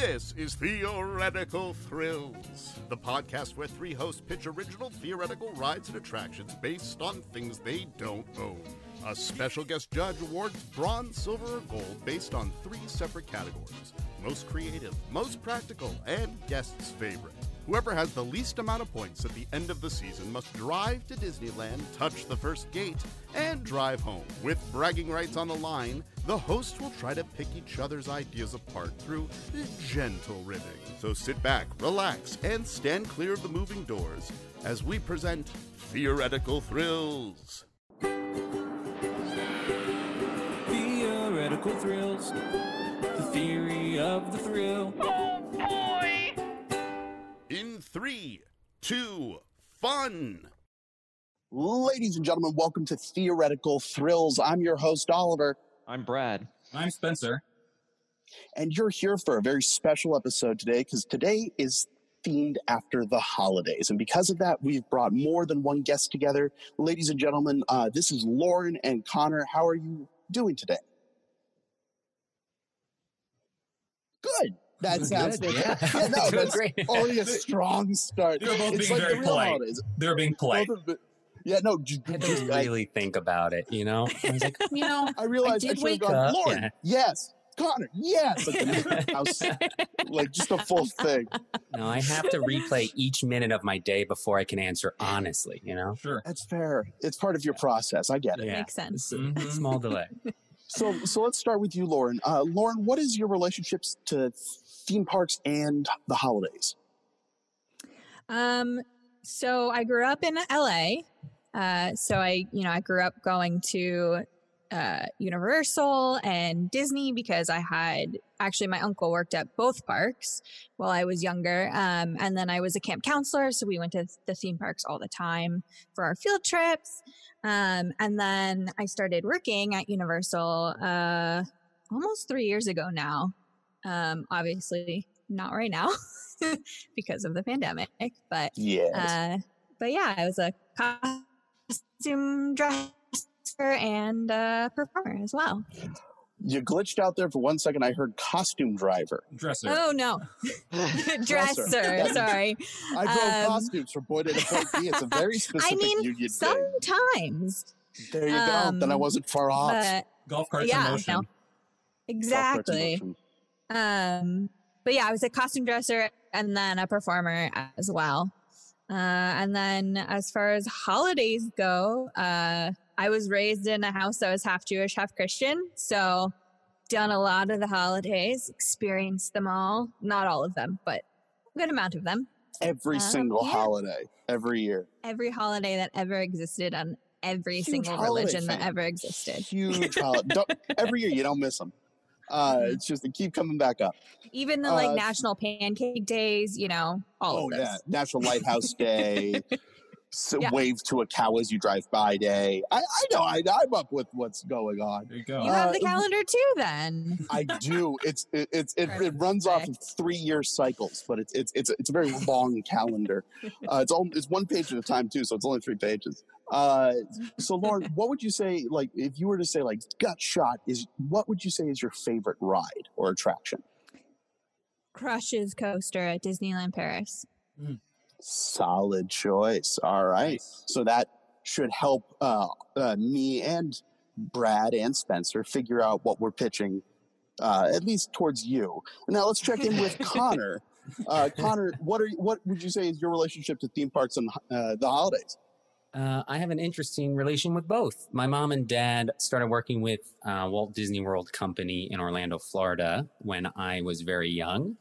This is Theoretical Thrills, the podcast where three hosts pitch original theoretical rides and attractions based on things they don't own. A special guest judge awards bronze, silver, or gold based on three separate categories most creative, most practical, and guest's favorite. Whoever has the least amount of points at the end of the season must drive to Disneyland, touch the first gate, and drive home. With bragging rights on the line, the hosts will try to pick each other's ideas apart through gentle ribbing. So sit back, relax, and stand clear of the moving doors as we present Theoretical Thrills. Theoretical thrills. The theory of the thrill. Oh, In three, two, fun! Ladies and gentlemen, welcome to Theoretical Thrills. I'm your host, Oliver, I'm Brad. I'm Spencer. and you're here for a very special episode today because today is themed after the holidays. And because of that, we've brought more than one guest together. Ladies and gentlemen, uh, this is Lauren and Connor. How are you doing today? Good. That sounds Good, good. yeah. Yeah, no, that's great. only a strong start. They're both It's being like very the real polite. holidays. They're being polite. Both yeah, no, j- I had just, to I- really think about it, you know? I was like, you know, I realized I, did should have wake gone, up, Lauren, yeah. yes. Connor, yes. Like, house, like just a full thing. no, I have to replay each minute of my day before I can answer honestly, you know? Sure. That's fair. It's part of your process. I get it. Yeah. Makes sense. It's a Mhm. small delay. So, so let's start with you, Lauren. Uh, Lauren, what is your relationships to theme parks and the holidays? Um, so I grew up in LA. Uh, so I, you know, I grew up going to uh, Universal and Disney because I had actually my uncle worked at both parks while I was younger. Um, and then I was a camp counselor, so we went to the theme parks all the time for our field trips. Um, and then I started working at Universal uh, almost three years ago now. Um, obviously, not right now because of the pandemic, but yeah, uh, but yeah, I was a costume dresser and a performer as well. you glitched out there for one second. I heard costume driver. Dresser. Oh no, dresser. Dresser. Sorry. I drove Um, costumes from point A to point B. It's a very specific I mean, union thing. sometimes, There you um, go. Then I wasn't far off. but Golf carts yeah, in motion. no. Golf carts in exactly. Um, but yeah, I was a costume dresser and then a performer as well. Uh, and then as far as holidays go, uh, I was raised in a house that was half Jewish, half Christian. So done a lot of the holidays, experienced them all. Not all of them, but a good amount of them. Every Um, single yeah. holiday, every year. Every holiday that ever existed on every Huge single religion that ever existed. Huge holiday. Every year, you don't miss them. Uh, it's just they keep coming back up. Even the like Uh, national pancake days, you know, all oh of those. yeah, National Lighthouse Day. So Yeah. Wave to a cow as you drive by day. I, I know. I, I'm up with what's going on. There you go. You have the Uh, calendar too, then. I do. It's it, it's it, it runs off of three year cycles, but it's it's it's a, it's a very long calendar. Uh, it's all it's one page at a time too, so it's only three pages. Uh, so Lauren, what would you say? Like, if you were to say like gut shot is what would you say is your favorite ride or attraction? Crush's Coaster at Disneyland Paris. Solid choice. All right. Nice. So that should help uh, uh, me and Brad and Spencer figure out what we're pitching, uh, at least towards you. Now let's check in with Connor. Uh, Connor, what are what would you say is your relationship to theme parks and uh, the holidays? Uh, I have an interesting relation with both. My mom and dad started working with uh, Walt Disney World Company in Orlando, Florida, when I was very young.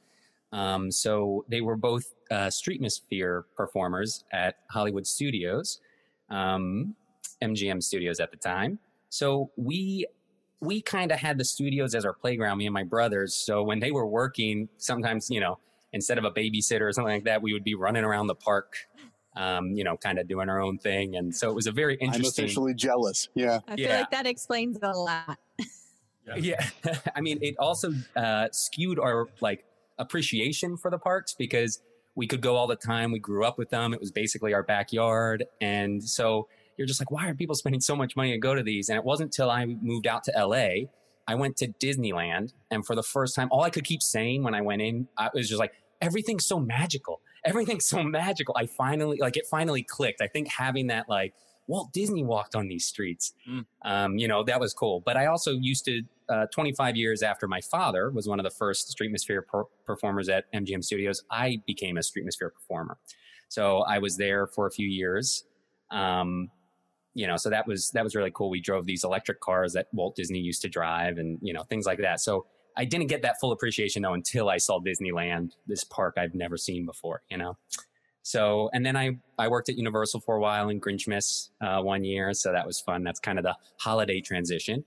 Um, so they were both uh, Streetmosphere performers at Hollywood Studios, um, MGM Studios at the time. So we we kind of had the studios as our playground, me and my brothers. So when they were working, sometimes you know, instead of a babysitter or something like that, we would be running around the park um, you know, kind of doing our own thing. And so it was a very interesting. I'm officially jealous. Yeah. I feel Yeah. like that explains a lot. yeah. I mean, it also uh, skewed our like appreciation for the parks because we could go all the time. We grew up with them. It was basically our backyard. And so you're just like, why are people spending so much money to go to these? And it wasn't until I moved out to LA I went to Disneyland, and for the first time, all I could keep saying when I went in, I was just like, everything's so magical. Everything's so magical. I finally, like, it finally clicked. I think having that, like, Walt Disney walked on these streets, Mm. um, you know, that was cool. But I also used to, uh, 25 years after my father was one of the first Streetmosphere per- performers at MGM Studios, I became a Streetmosphere performer. So I was there for a few years. Um, you know, so that was that was really cool. We drove these electric cars that Walt Disney used to drive, and you know things like that. So I didn't get that full appreciation though until I saw Disneyland, this park I've never seen before. You know, so and then I I worked at Universal for a while in Grinchmas uh, one year, so that was fun. That's kind of the holiday transition.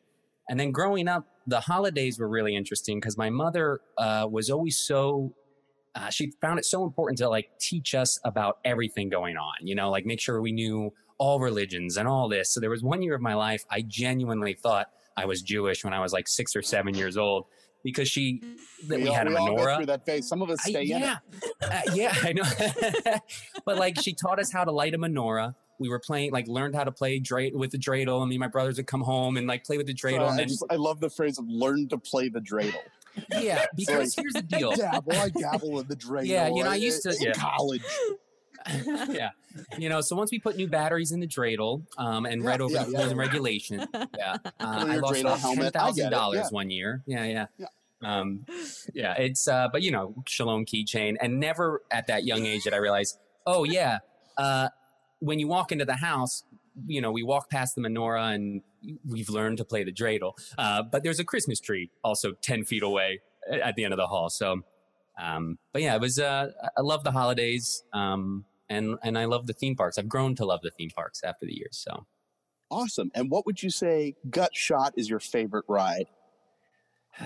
And then growing up, the holidays were really interesting because my mother uh, was always so uh, she found it so important to like teach us about everything going on, you know, like make sure we knew all religions and all this. So there was one year of my life I genuinely thought I was Jewish when I was like six or seven years old because she that we, all, had a we menorah. through that phase. Some of us I- stay in yeah, Uh, yeah, I know. but like she taught us how to light a menorah. We were playing, like, learned how to play dra- with the dreidel. And me and my brothers would come home and like play with the dreidel. and I, just, I love the phrase of "learn to play the dreidel." yeah, because like- here's the deal. dabble, I dabble in the dreidel. Yeah, you know, I uh, used to- in yeah. college. Yeah. You know, so once we put new batteries in the dreidel um, and Yeah, read over yeah, the yeah. rules and regulation, yeah, uh, I lost dreidel about helmet. ten I get thousand it, dollars yeah. one year. Yeah, yeah. Yeah. Um, yeah, it's uh, but you know, Shalom keychain, and never at that young age did I realize, oh yeah, uh, when you walk into the house, you know, we walk past the menorah and we've learned to play the dreidel, uh, but there's a Christmas tree also ten feet away at the end of the hall. So, um, but yeah, it was. Uh, I love the holidays, um, and and I love the theme parks. I've grown to love the theme parks after the years. So. Awesome. And what would you say gut shot is your favorite ride?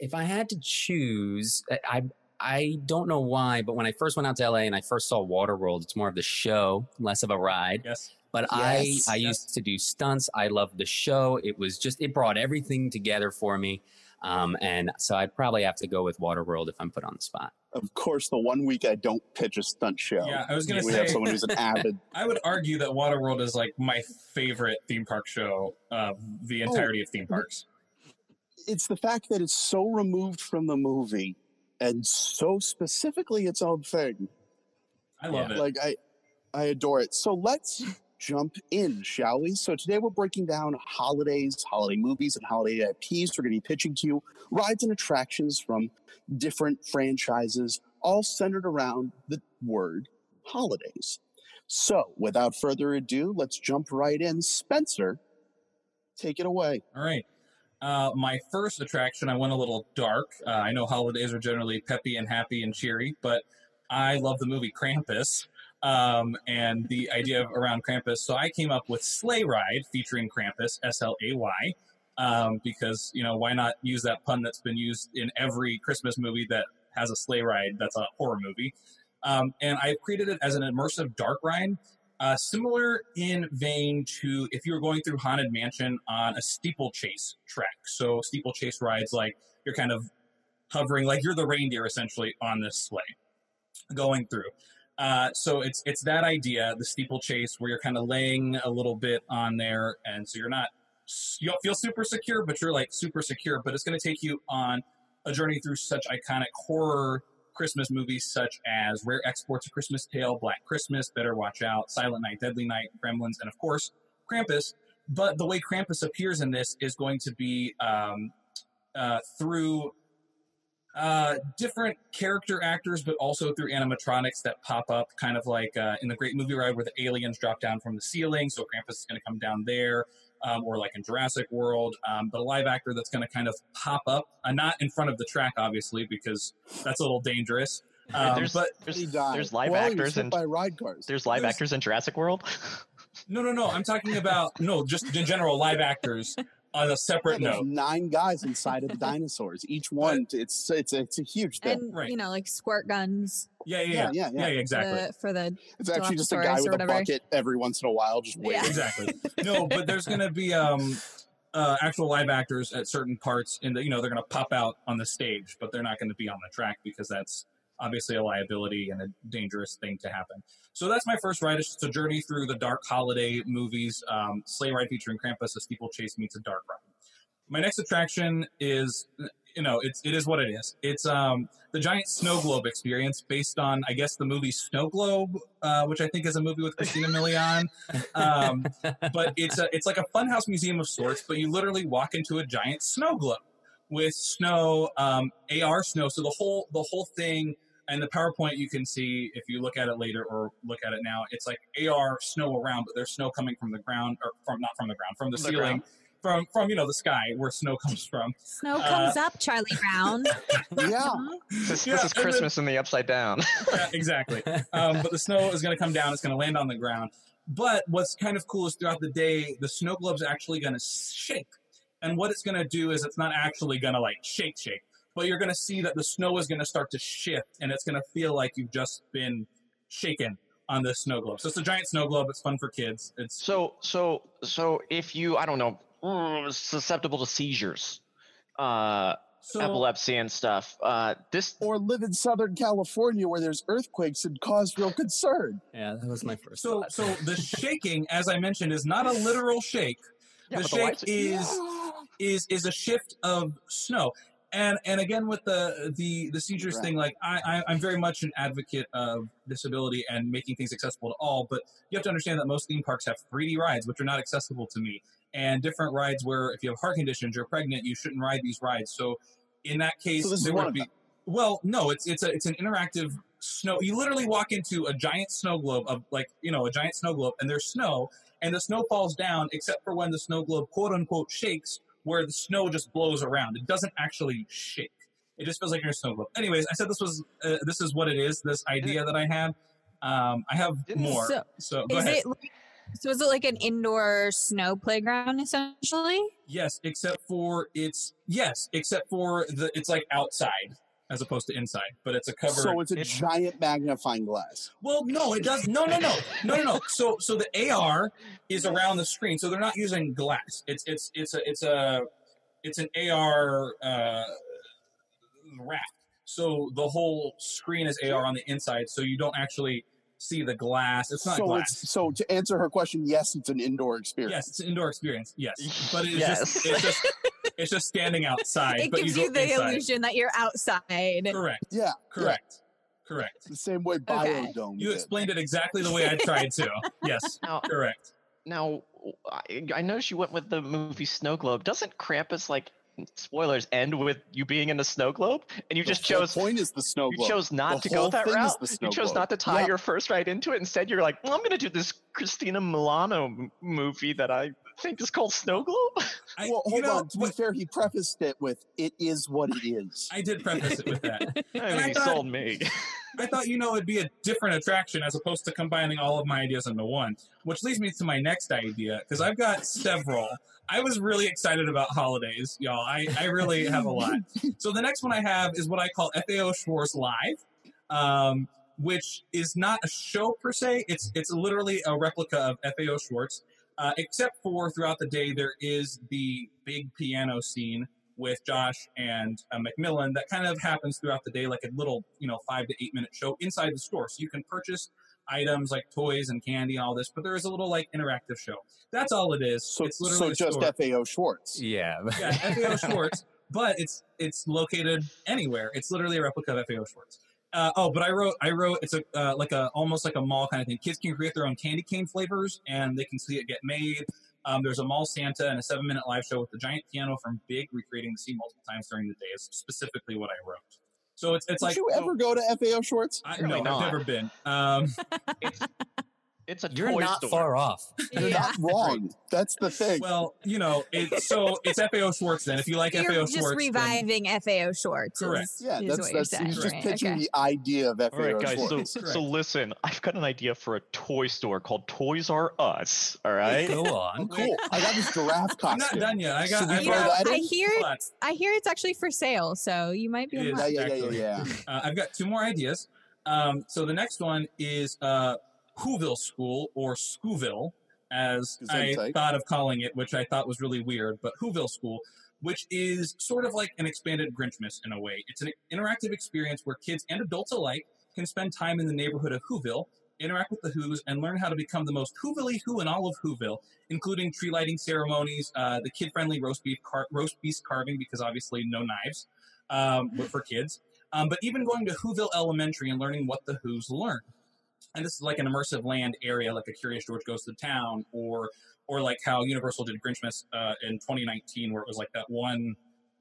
if I had to choose, I- I I don't know why, but when I first went out to LA and I first saw Waterworld, it's more of the show, less of a ride. Yes. But Yes, I I yes. used to do stunts. I loved the show. It was just it brought everything together for me. Um, and so I'd probably have to go with Waterworld if I'm put on the spot. Of course, the one week I don't pitch a stunt show. Yeah, I was gonna say we have someone who's an avid. I would argue that Waterworld is like my favorite theme park show of the oh. entirety of theme parks. It's the fact that it's so removed from the movie and so specifically its own thing. I love it. Like I, I adore it. So let's jump in, shall we? So today we're breaking down holidays, holiday movies, and holiday IPs. We're going to be pitching to you rides and attractions from different franchises, all centered around the word holidays. So without further ado, let's jump right in. Spencer, take it away. All right. Uh, my first attraction, I went a little dark. Uh, I know holidays are generally peppy and happy and cheery, but I love the movie Krampus um, and the idea of around Krampus. So I came up with Sleigh Ride featuring Krampus, S L A Y, um, because, you know, why not use that pun that's been used in every Christmas movie that has a sleigh ride that's a horror movie? Um, and I created it as an immersive dark ride uh, similar in vein to if you were going through Haunted Mansion on a steeplechase track. So steeplechase rides like you're kind of hovering, like you're the reindeer essentially on this sleigh going through. Uh, so it's it's that idea, the steeplechase, where you're kind of laying a little bit on there, and so you're not you don't feel super secure, but you're like super secure. But it's going to take you on a journey through such iconic horror Christmas movies such as Rare Exports: A Christmas Tale, Black Christmas, Better Watch Out, Silent Night, Deadly Night, Gremlins, and of course Krampus. But the way Krampus appears in this is going to be um, uh, through uh, different character actors, but also through animatronics that pop up, kind of like uh, in the Great Movie Ride where the aliens drop down from the ceiling. So Krampus is going to come down there, um, or like in Jurassic World. Um, but a live actor that's going to kind of pop up, uh, not in front of the track, obviously, because that's a little dangerous. Um, there's, but there's, there's live well, actors and by ride cars. there's live there's- actors in Jurassic World. no, no, no. I'm talking about no, just in general, live actors on a Yeah, separate there's note. nine guys inside of the dinosaurs. Each one, it's it's it's a huge thing. and Right. you know, like squirt guns Yeah, yeah, Yeah, yeah, yeah, yeah, yeah. exactly. the, for the It's actually just a guy with a bucket every once in a while, just waiting. Yeah. exactly. No, but there's going to be um, uh, actual live actors at certain parts, and you know they're going to pop out on the stage, but they're not going to be on the track because that's obviously a liability and a dangerous thing to happen. So that's my first ride. It's just a journey through the dark holiday movies. Um, sleigh ride featuring Krampus, a steeplechase meets a dark ride. my next attraction is you know it's it is what it is. It's um the giant snow globe experience based on I guess the movie Snow Globe, uh, which I think is a movie with Christina Milian. Um, but it's a it's like a funhouse museum of sorts. But you literally walk into a giant snow globe with snow, um, AR snow. So the whole the whole thing and the PowerPoint you can see if you look at it later or look at it now. It's like AR snow around, but there's snow coming from the ground or from not from the ground from the, the ceiling. ground. From, from you know the sky where snow comes from Snow Uh, comes up, Charlie Brown. Yeah. This, Yeah, this is and then- Christmas in the upside down. Yeah, exactly um, but the snow is going to come down it's going to land on the ground but what's kind of cool is throughout the day the snow globe's actually going to shake and what it's going to do is it's not actually going to like shake shake but you're going to see that the snow is going to start to shift and it's going to feel like you've just been shaken on this snow globe so it's a giant snow globe it's fun for kids it's So so so if you I don't know mm, susceptible to seizures, uh, so epilepsy and stuff, uh, this Or live in Southern California where there's earthquakes and cause real concern. Yeah, that was my first. so thought. so the shaking as i mentioned is not a literal shake Yeah, the but the shake lights- is is is a shift of snow and and again with the the the seizures Right. thing like I, I i'm very much an advocate of disability and making things accessible to all but you have to understand that most theme parks have 3d rides which are not accessible to me and different rides where if you have heart conditions you're pregnant you shouldn't ride these rides so in that case So there of be well no it's it's a it's an interactive snow you literally walk into a giant snow globe of like you know a giant snow globe and there's snow and the snow falls down except for when the snow globe quote unquote shakes where the snow just blows around. It doesn't actually shake. It just feels like you're a snow globe anyways i said this was uh, this is what it is this idea that i had. Um i have more So, so go is ahead. it like, so is it like an indoor snow playground essentially? yes except for it's yes except for the it's like outside as opposed to inside but it's a cover So it's a It's- giant magnifying glass. Well, no, it does. No, no, no, no, no, no. So, so the AR is around the screen, so they're not using glass. It's it's it's a it's a it's an AR uh, rack. So the whole screen is AR on the inside, so you don't actually see the glass. It's not so glass. it's so to answer her question, yes, it's an indoor experience. Yes, it's an indoor experience. Yes, but it's Yes. just it's just it's just standing outside. It but gives you, you, the inside. illusion that you're outside. Correct. Yeah. yeah. Correct. Correct. The same way Okay. Biodome. You explained it exactly the way I tried to. Yes. now Correct. now I, I noticed you went with the movie Snow Globe. Doesn't Krampus like spoilers end with you being in a snow globe and you The just chose point is the snow globe. you chose not The to go that route. the You chose globe. not to tie Yeah. your first ride into it. Instead, you're like, well, I'm going to do this Christina Milano m- movie that I think is called Snow Globe. I, well, hold know, on. To what- be fair, he prefaced it with "It is what it is." I did preface it with that. I I mean, he thought- sold me. I thought, you know, it'd be a different attraction as opposed to combining all of my ideas into one, which leads me to my next idea because I've got several. I was really excited about holidays, y'all. I, I really have a lot. So the next one I have is what I call FAO Schwarz Live, um, which is not a show per se. It's it's literally a replica of FAO Schwarz, uh, except for throughout the day there is the big piano scene with Josh and uh, Macmillan that kind of happens throughout the day, like a little, you know, five to eight minute show inside the store. So you can purchase items like toys and candy and all this, but there is a little like interactive show. That's all it is. So, it's literally so just store. FAO Schwarz. yeah. yeah, FAO Schwarz, but it's it's located anywhere. It's literally a replica of FAO Schwarz. Uh, oh, but I wrote I wrote it's a uh, like a almost like a mall kind of thing. Kids can create their own candy cane flavors, and they can see it get made. Um, there's a mall Santa and a seven minute live show with the giant piano from Big recreating the scene multiple times during the day. Is specifically what I wrote. So it's it's Did like you ever go to FAO Schwarz? I, no, not. I've never been. Um, It's it's a You're toy not store. far off. You're Yeah. not wrong. That's the thing. well, you know, it, so it's FAO Schwarz. Then, if you like You're FAO just Schwarz, then- reviving FAO Schwarz. Correct. Is, yeah, is that's what you're that's saying. he's just right, pitching okay. the idea of FAO All right, guys. So, Schwarz. Correct. so listen, I've got an idea for a toy store called Toys R Us. All right. Go Oh, on. cool! I got this giraffe I'm costume. not done yet. I got. Should I You know, I hear Hold it's I hear it's actually for sale, so you might be It in Yeah, yeah, yeah, yeah, Uh, I've got two more ideas. Um, so the next one is uh, Whoville School or Schooville, as I thought of calling it, which I thought was really weird. But Whoville School, which is sort of like an expanded Grinchmas in a way. It's an interactive experience where kids and adults alike can spend time in the neighborhood of Whoville interact with the Who's, and learn how to become the most Whoville Who in all of Whoville, including tree lighting ceremonies, uh, the kid-friendly roast beef car- roast beef carving because obviously no knives, um, but for kids. Um, but even going to Whoville Elementary and learning what the Who's learn. And this is like an immersive land area, like a Curious George Goes to Town, or or like how Universal did Grinchmas uh, in 2019, where it was like that one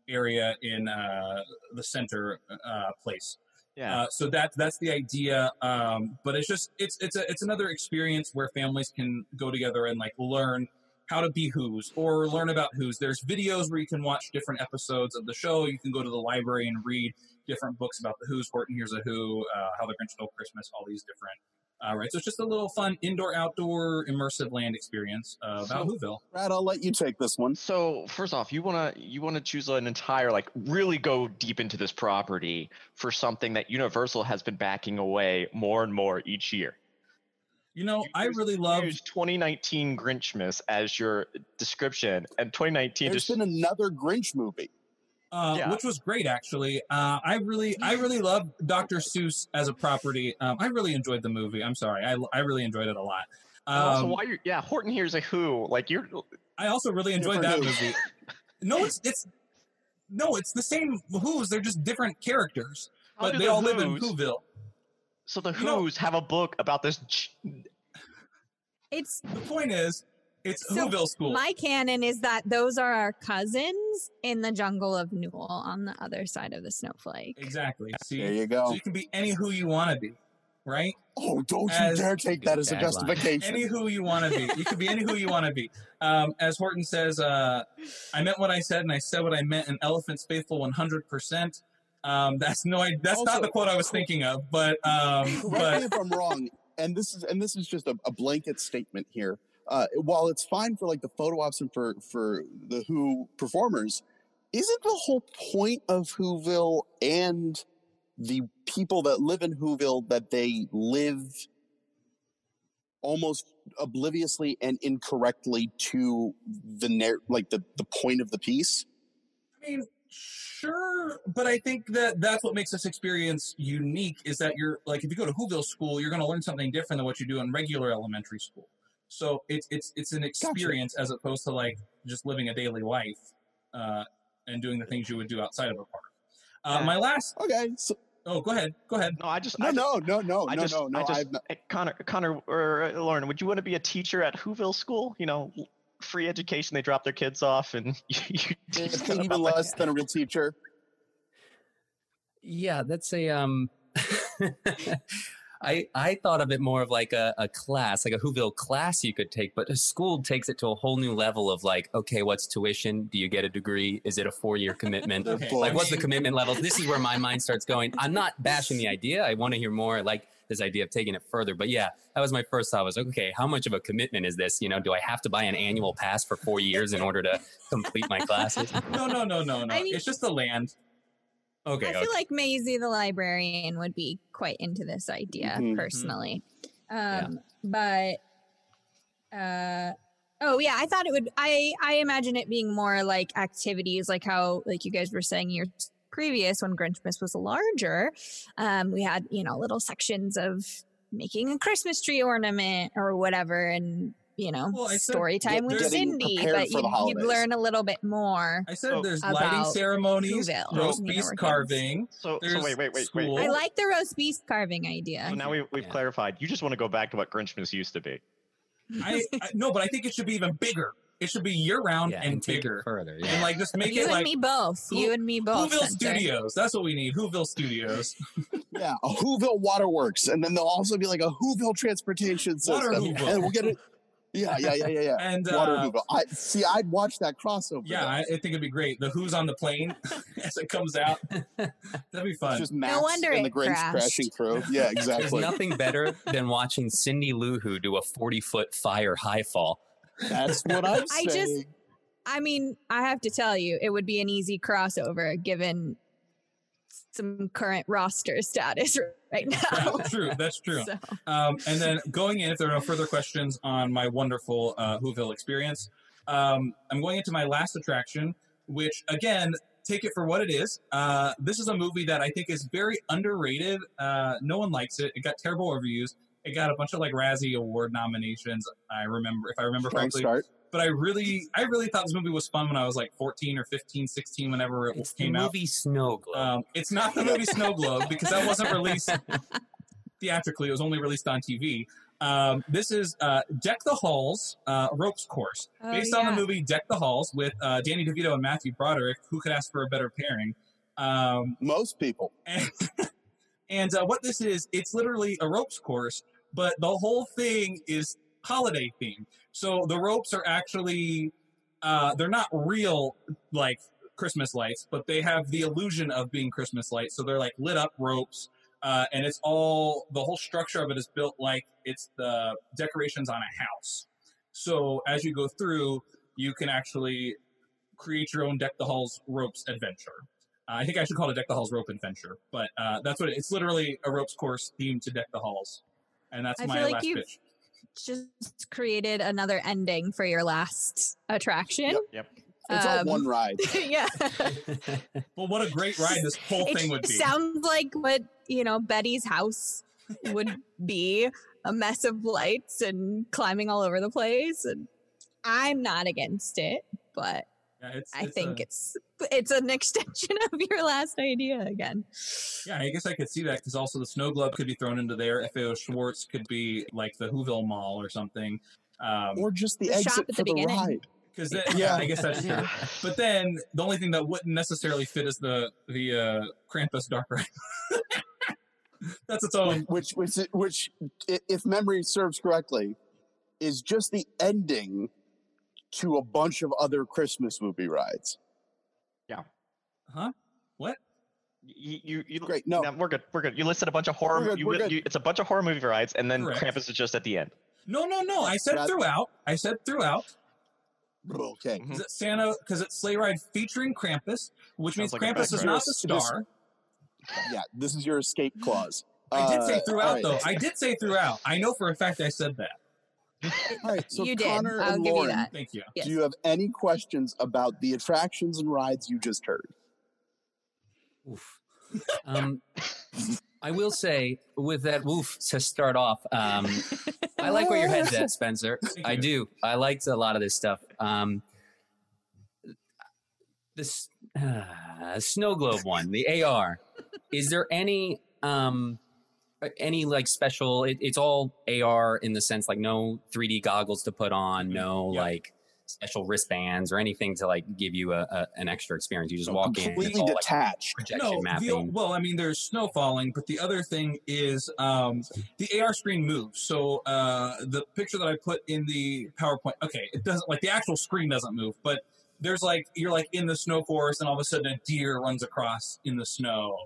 area in uh, the center uh, place. Yeah. Uh, so that that's the idea. Um, but it's just it's it's a it's another experience where families can go together and like learn how to be who's or learn about who's. There's videos where you can watch different episodes of the show. You can go to the library and read different books about the who's. Horton Hears a Who, uh, How the Grinch Stole Christmas, all these different. Uh, right, so it's just a little fun indoor outdoor immersive land experience uh, about So- Whoville. Brad, I'll let you take this one. So first off, you wanna you wanna choose an entire like really go deep into this property for something that Universal has been backing away more and more each year. You know, You I use- really you love. use 2019 Grinchmas as your description, and 2019 There's just been another Grinch movie. Uh, Yeah. which was great actually. Uh, I really, I really love Dr. Seuss as a property. Um, I really enjoyed the movie. I'm sorry, I, I really enjoyed it a lot. also Um, why you yeah Horton hears a Who like you're I also really enjoyed that movie. No, it's it's no, it's the same Who's. They're just different characters, how but they the all live in Whoville. So the You know- Who's have a book about this. ch- It's The point is, it's So, Whoville School. my canon is that those are our cousins in the jungle of Nool on the other side of the snowflake. exactly. See, There you so go. you can be any who you want to be, right? Oh, don't you dare take that as a Tagline. justification. any who you want to be. You can be any who you want to be. Um, as Horton says, uh, I meant what I said, and I said what I meant. An elephant's faithful one hundred percent. Um, that's no, I, that's not the quote I was thinking of, but um, Correct me but if I'm wrong, and this is and this is just a, a blanket statement here. Uh, while it's fine for like the photo ops and for for the Who performers, isn't the whole point of Whoville and the people that live in Whoville that they live almost obliviously and incorrectly to the narr- like the the point of the piece? I mean, sure, but I think that that's what makes this experience unique. Is that you're like, if you go to Whoville School, you're going to learn something different than what you do in regular elementary school. So it's it's it's an experience as opposed to like just living a daily life uh, and doing the things you would do outside of a park. Uh, Yeah. My last. Okay, so, Oh, go ahead. Go ahead. No, I just no, I just, no, no, no, I just, no, no. I just, I've not, eh, Connor, Connor, or uh, Lauren, would you want to be a teacher at Whoville School? You know, free education. They drop their kids off, and you, you teach them even about, like, less than a real teacher. Yeah, that's a um I I thought of it more of like a, a class, like a Whoville class you could take, but a school takes it to a whole new level of like, okay, what's tuition? Do you get a degree? Is it a four year commitment? Okay. like what's the commitment levels? This is where my mind starts going. I'm not bashing the idea. I want to hear more. I like this idea of taking it further. But yeah, that was my first thought was okay, how much of a commitment is this? You know, do I have to buy an annual pass for four years in order to complete my classes? No, no, no, no, no. I mean- it's just the land. Okay. I okay. feel like Maisie the librarian would be quite into this idea Mhm. personally. Yeah. Um, but uh oh yeah, I thought it would I I imagine it being more like activities like how like you guys were saying years previous when Grinchmas was larger. Um we had, you know, little sections of making a Christmas tree ornament or whatever and you know, Well, I said story time with Cindy, but you'd, you'd learn a little bit more. I said Oh. there's lighting About ceremonies, roast you beef carving. So, so There's wait, wait, wait, wait. I like the roast beef carving idea. So now we, we've Yeah. clarified. You just want to go back to what Grinchmas used to be. I, I no, but I think it should be even bigger. It should be year round Yeah, and, and bigger, further. and like just make you it and like me both. Who- you and me both. Whoville Spencer. Studios. That's what we need. Whoville Studios. Yeah, a Whoville Waterworks, and then there'll also be like a Whoville transportation system, Water Whoville. and we'll get it. Yeah, yeah, yeah, yeah, yeah. And Water uh, Whoville. I see. I'd watch that crossover. yeah. I, I think it'd be great. The Who's on the plane as it comes out. That'd be It's fun. just Max wonder and the it Grinch crashed. crashing through. Yeah, There's exactly. nothing better than watching Cindy Lou Who do a 40 foot fire high fall. That's what I'm I saying. just- I mean, I have to tell you, it would be an easy crossover given some current roster status right now. That's true. That's true. So, Um, and then going in, if there are no further questions on my wonderful uh, Whoville experience, um, I'm going into my last attraction, which again, take it for what it is. Uh, this is a movie that I think is very underrated. Uh, no one likes it. It got terrible reviews. It got a bunch of like Razzie Award nominations. I remember, if I remember Strong correctly. start. But I really, I really thought this movie was fun when I was like 14 or 15, 16, whenever it It's the came out. movie Snow Globe. Um, it's not the movie Snow Globe because that wasn't released theatrically. It was only released on TV. Um, this is uh, Deck the Halls uh, Ropes Course, Oh, based on the movie Deck the Halls with uh, Danny DeVito and Matthew Broderick. Who could ask for a better pairing? Um, Most people. and and uh, what this is, it's literally a ropes course, but the whole thing is holiday themed. So the ropes are actually, uh, they're not real like Christmas lights, but they have the illusion of being Christmas lights. So they're like lit up ropes. Uh, and it's all the whole structure of it is built like it's the decorations on a house. So as you go through, you can actually create your own deck the halls ropes adventure. Uh, I think I should call it Deck the Halls Rope Adventure, but uh, that's what it, it's literally a ropes course themed to Deck the Halls, and that's I my feel like last you've pitch. Just created another ending for your last attraction. Yep. It's all Um, one ride. yeah. Well, what a great ride this whole it thing would be. It sounds like what, you know, Betty's house would be a mess of lights and climbing all over the place. And I'm not against it, but yeah, it's, I it's think a- it's it's an extension of your last idea again. yeah, I guess I could see that because also the snow globe could be thrown into there. FAO Schwarz could be like the Whoville Mall or something. Um, Or just the, The shop exit at the for the beginning. ride. because then, yeah, I guess that's true. Yeah. But then the only thing that wouldn't necessarily fit is the the uh, Krampus Dark Ride. that's its own. which which which if memory serves correctly is just the ending to a bunch of other christmas movie rides Yeah. Huh? What? You, you, you Great, no. we're good. We're good. You listed a bunch of horror. We're good, you, we're good. you- it's a bunch of horror movie rides, and then Correct. Krampus is just at the end. No, no, no. I said That- throughout. I said throughout. okay Mhm. Is it Santa? Because it's sleigh ride featuring Krampus, which means Sounds like Krampus is not the It is- star. yeah this is your escape clause I did say Uh, throughout, though. I did say throughout. I know for a fact I said that. all right so you did. connor I'll and give you that. Thank you. Yes. do you have any questions about the attractions and rides you just heard Oof. Um, I will say with that woof to start off, um, I like where your head's at, Spencer. Thank I you. do. I liked a lot of this stuff. Um, this uh, snow globe one, the AR. Is there any um, any like special? It, it's all AR in the sense like no 3D goggles to put on, Mhm. no Yeah. like special wristbands or anything to like give you a, a an extra experience. You just walk in, completely all, like, detached projection No, the, well, I mean, there's snow falling, but the other thing is um, the AR screen moves. So uh, the picture that I put in the PowerPoint, okay, it doesn't like the actual screen doesn't move, but there's like you're like in the snow forest, and all of a sudden a deer runs across in the snow.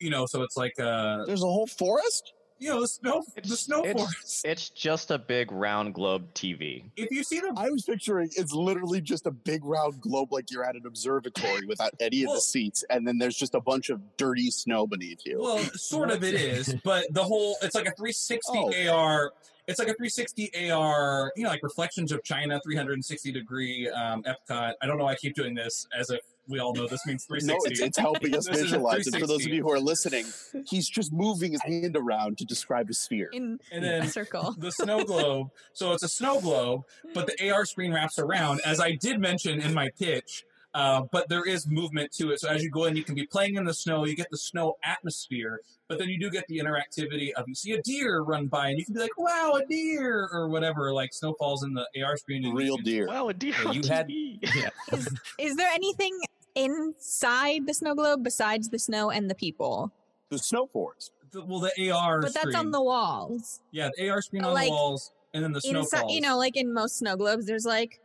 You know, so it's like uh, there's a whole forest you know, the snow, the It's- snow it's- forest. It's just a big round globe TV. If you see the i was picturing it's literally just a big round globe like you're at an observatory without any of the seats and then there's just a bunch of dirty snow beneath you Well, sort of it is, but the whole it's like a 360 Oh. AR. It's like a 360 AR, you know, like reflections of China, 360 degree um, Epcot. I don't know. why I keep doing this as if we all know this means No, 360. it's, it's helping us This is a visualize it. For those of you who are listening, he's just moving his hand around to describe a sphere. In and a then circle. the snow globe. So it's a snow globe, but the AR screen wraps around, as I did mention in my pitch. Uh, but there is movement to it. So as you go in, you can be playing in the snow. You get the snow atmosphere, but then you do get the interactivity of you see a deer run by, and you can be like, "Wow, a deer!" or whatever. Like snow falls in the AR screen. and you Real can- deer. Wow, a deer Yeah, you had- Yeah. Is, is there anything inside the snow globe besides the snow and the people? The snow forest. The- well, the AR. But that's on the walls. yeah, the AR screen on Like, the walls, and then the snow Inside, falls. you know, like in most snow globes, there's like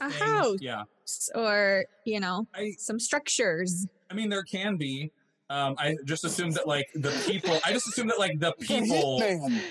a thing. house. Yeah, or you know I some structures. I mean, there can be. Um, I just assumed that like the people. I just assumed that like the people,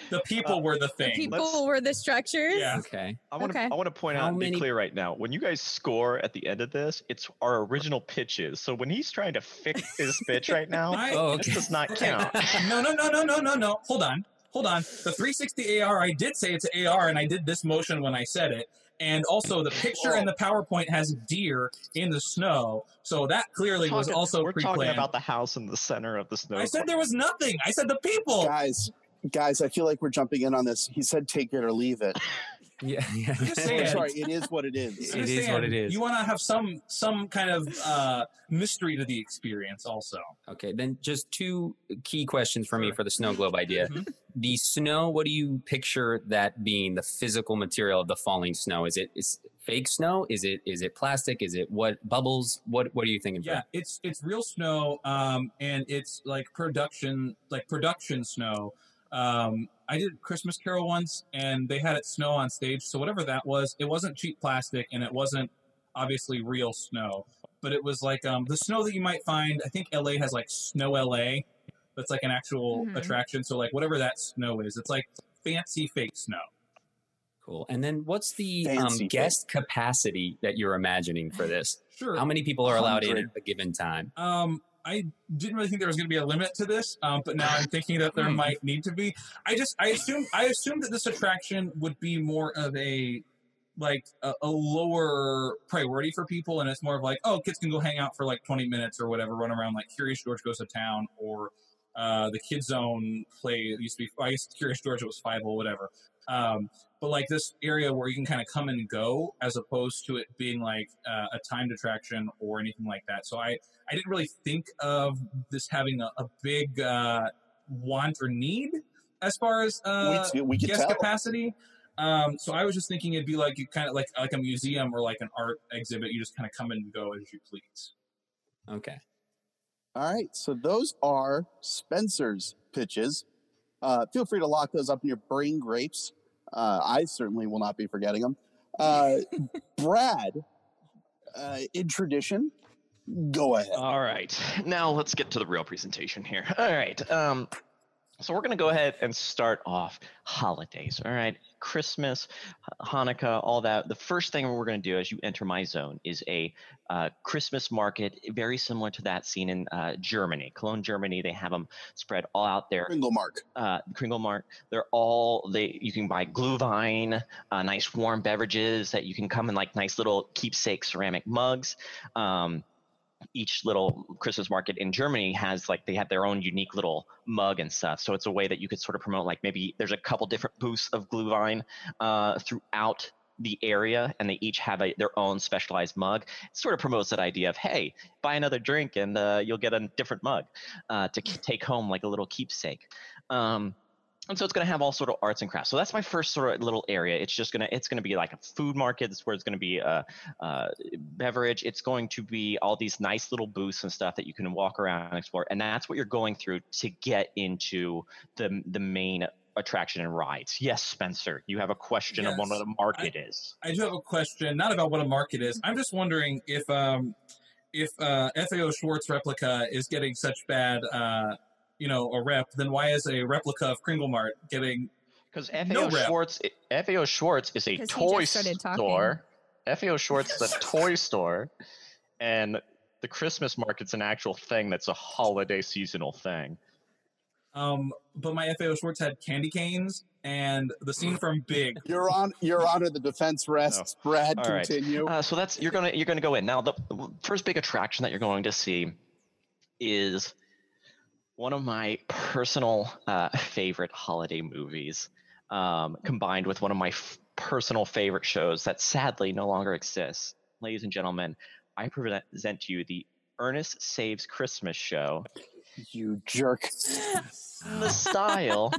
the people were the thing. People let's- were the structures. Yeah. Okay. I want to. Okay. I want to point How out and be clear right now. When you guys score at the end of this, it's our original pitches. So when he's trying to fix his pitch right now, I- Oh, this does not Okay. count. no, no, no, no, no, no, no. Hold on. Hold on. The 360 AR, I did say it's AR, and I did this motion when I said it. And also, the picture in the PowerPoint has deer in the snow. So that clearly was Talking- also we're pre planned. talking about the house in the center of the snow. I said there was nothing. I said the people. Guys, Guys, I feel like we're jumping in on this. He said take it or leave it. Yeah, yeah. I'm saying. sorry, it is what it is. It is what it is. You want to have some some kind of uh, mystery to the experience, also. Okay, then just two key questions for me for the snow globe idea. Mhm. The snow, what do you picture that being? The physical material of the falling snow? Is it is fake snow? Is it is it plastic? Is it what bubbles? What what are you thinking? Yeah, it's it's real snow, um, and it's like production like production snow. Um, I did Christmas Carol once, and they had it snow on stage. So whatever that was, it wasn't cheap plastic, and it wasn't obviously real snow, but it was like um, the snow that you might find. I think LA has like Snow LA, that's like an actual Mhm. attraction. So like whatever that snow is, it's like fancy fake snow. Cool. And then what's the um, Fancy guest capacity that you're imagining for this? Sure. How many people are allowed in at a given time? Um, I didn't really think there was going to be a limit to this, um, but now I'm thinking that there Hmm. might need to be. I just I assume I assumed that this attraction would be more of a like a, a lower priority for people, and it's more of like oh kids can go hang out for like 20 minutes or whatever, run around like Curious George goes to town or uh, the Kid Zone play. It used to be I guess Curious George it was five or whatever. Um, but like this area where you can kind of come and go as opposed to it being like uh, a timed attraction or anything like that. So I I didn't really think of this having a, a big uh, want or need as far as uh, we, we guest tell. capacity. Um, so I was just thinking it'd be like you kind of like like a museum or like an art exhibit. You just kind of come and go as you please. Okay. All right, so those are Spencer's pitches. Uh, feel free to lock those up in your brain grapes. Uh, I certainly will not be forgetting them. Uh, Brad, uh, in tradition, go ahead. All right. Now let's get to the real presentation here. All right. Um, so we're going to go ahead and start off holidays. All right. Christmas, Hanukkah, all that. The first thing we're going to do as you enter my zone is a uh, Christmas market, very similar to that seen in uh, Germany, Cologne, Germany. They have them spread all out there Kringle Mark. uh, Kringle Mart. They're all they. You can buy Glühwein, uh, nice warm beverages that you can come in like nice little keepsake ceramic mugs. Um, each little Christmas market in Germany has like they have their own unique little mug and stuff. So it's a way that you could sort of promote like maybe there's a couple different booths of Glühwein uh, throughout the area and they each have a, their own specialized mug it sort of promotes that idea of hey buy another drink and uh, you'll get a different mug uh, to k- take home like a little keepsake um, and so it's going to have all sort of arts and crafts. So that's my first sort of little area. It's just going to it's going to be like a food market. That's where it's going to be a, a beverage. It's going to be all these nice little booths and stuff that you can walk around and explore and that's what you're going through to get into the the main attraction and rides. Yes spencer you have a question of what Yes, the market is. I do have a question, not about what a market is. I'm just wondering if um, if uh, FAO Schwarz replica is getting such bad, uh, you know, a rep, then why is a replica of Kringle Mart getting? Because FAO No rep. Schwarz, FAO Schwarz is a toy just started talking. store. FAO Schwarz is a toy store, and the Christmas market's an actual thing that's a holiday seasonal thing. Um, but my FAO Schwarz had candy canes and the scene from Big. Your on, Your Honor, the defense rests. Brad, All right. continue. Uh, so that's you're gonna you're gonna go in now. The first big attraction that you're going to see is one of my personal uh, favorite holiday movies, um, combined with one of my f- personal favorite shows that sadly no longer exists. Ladies and gentlemen, I present to you the Ernest Saves Christmas show you jerk. in the style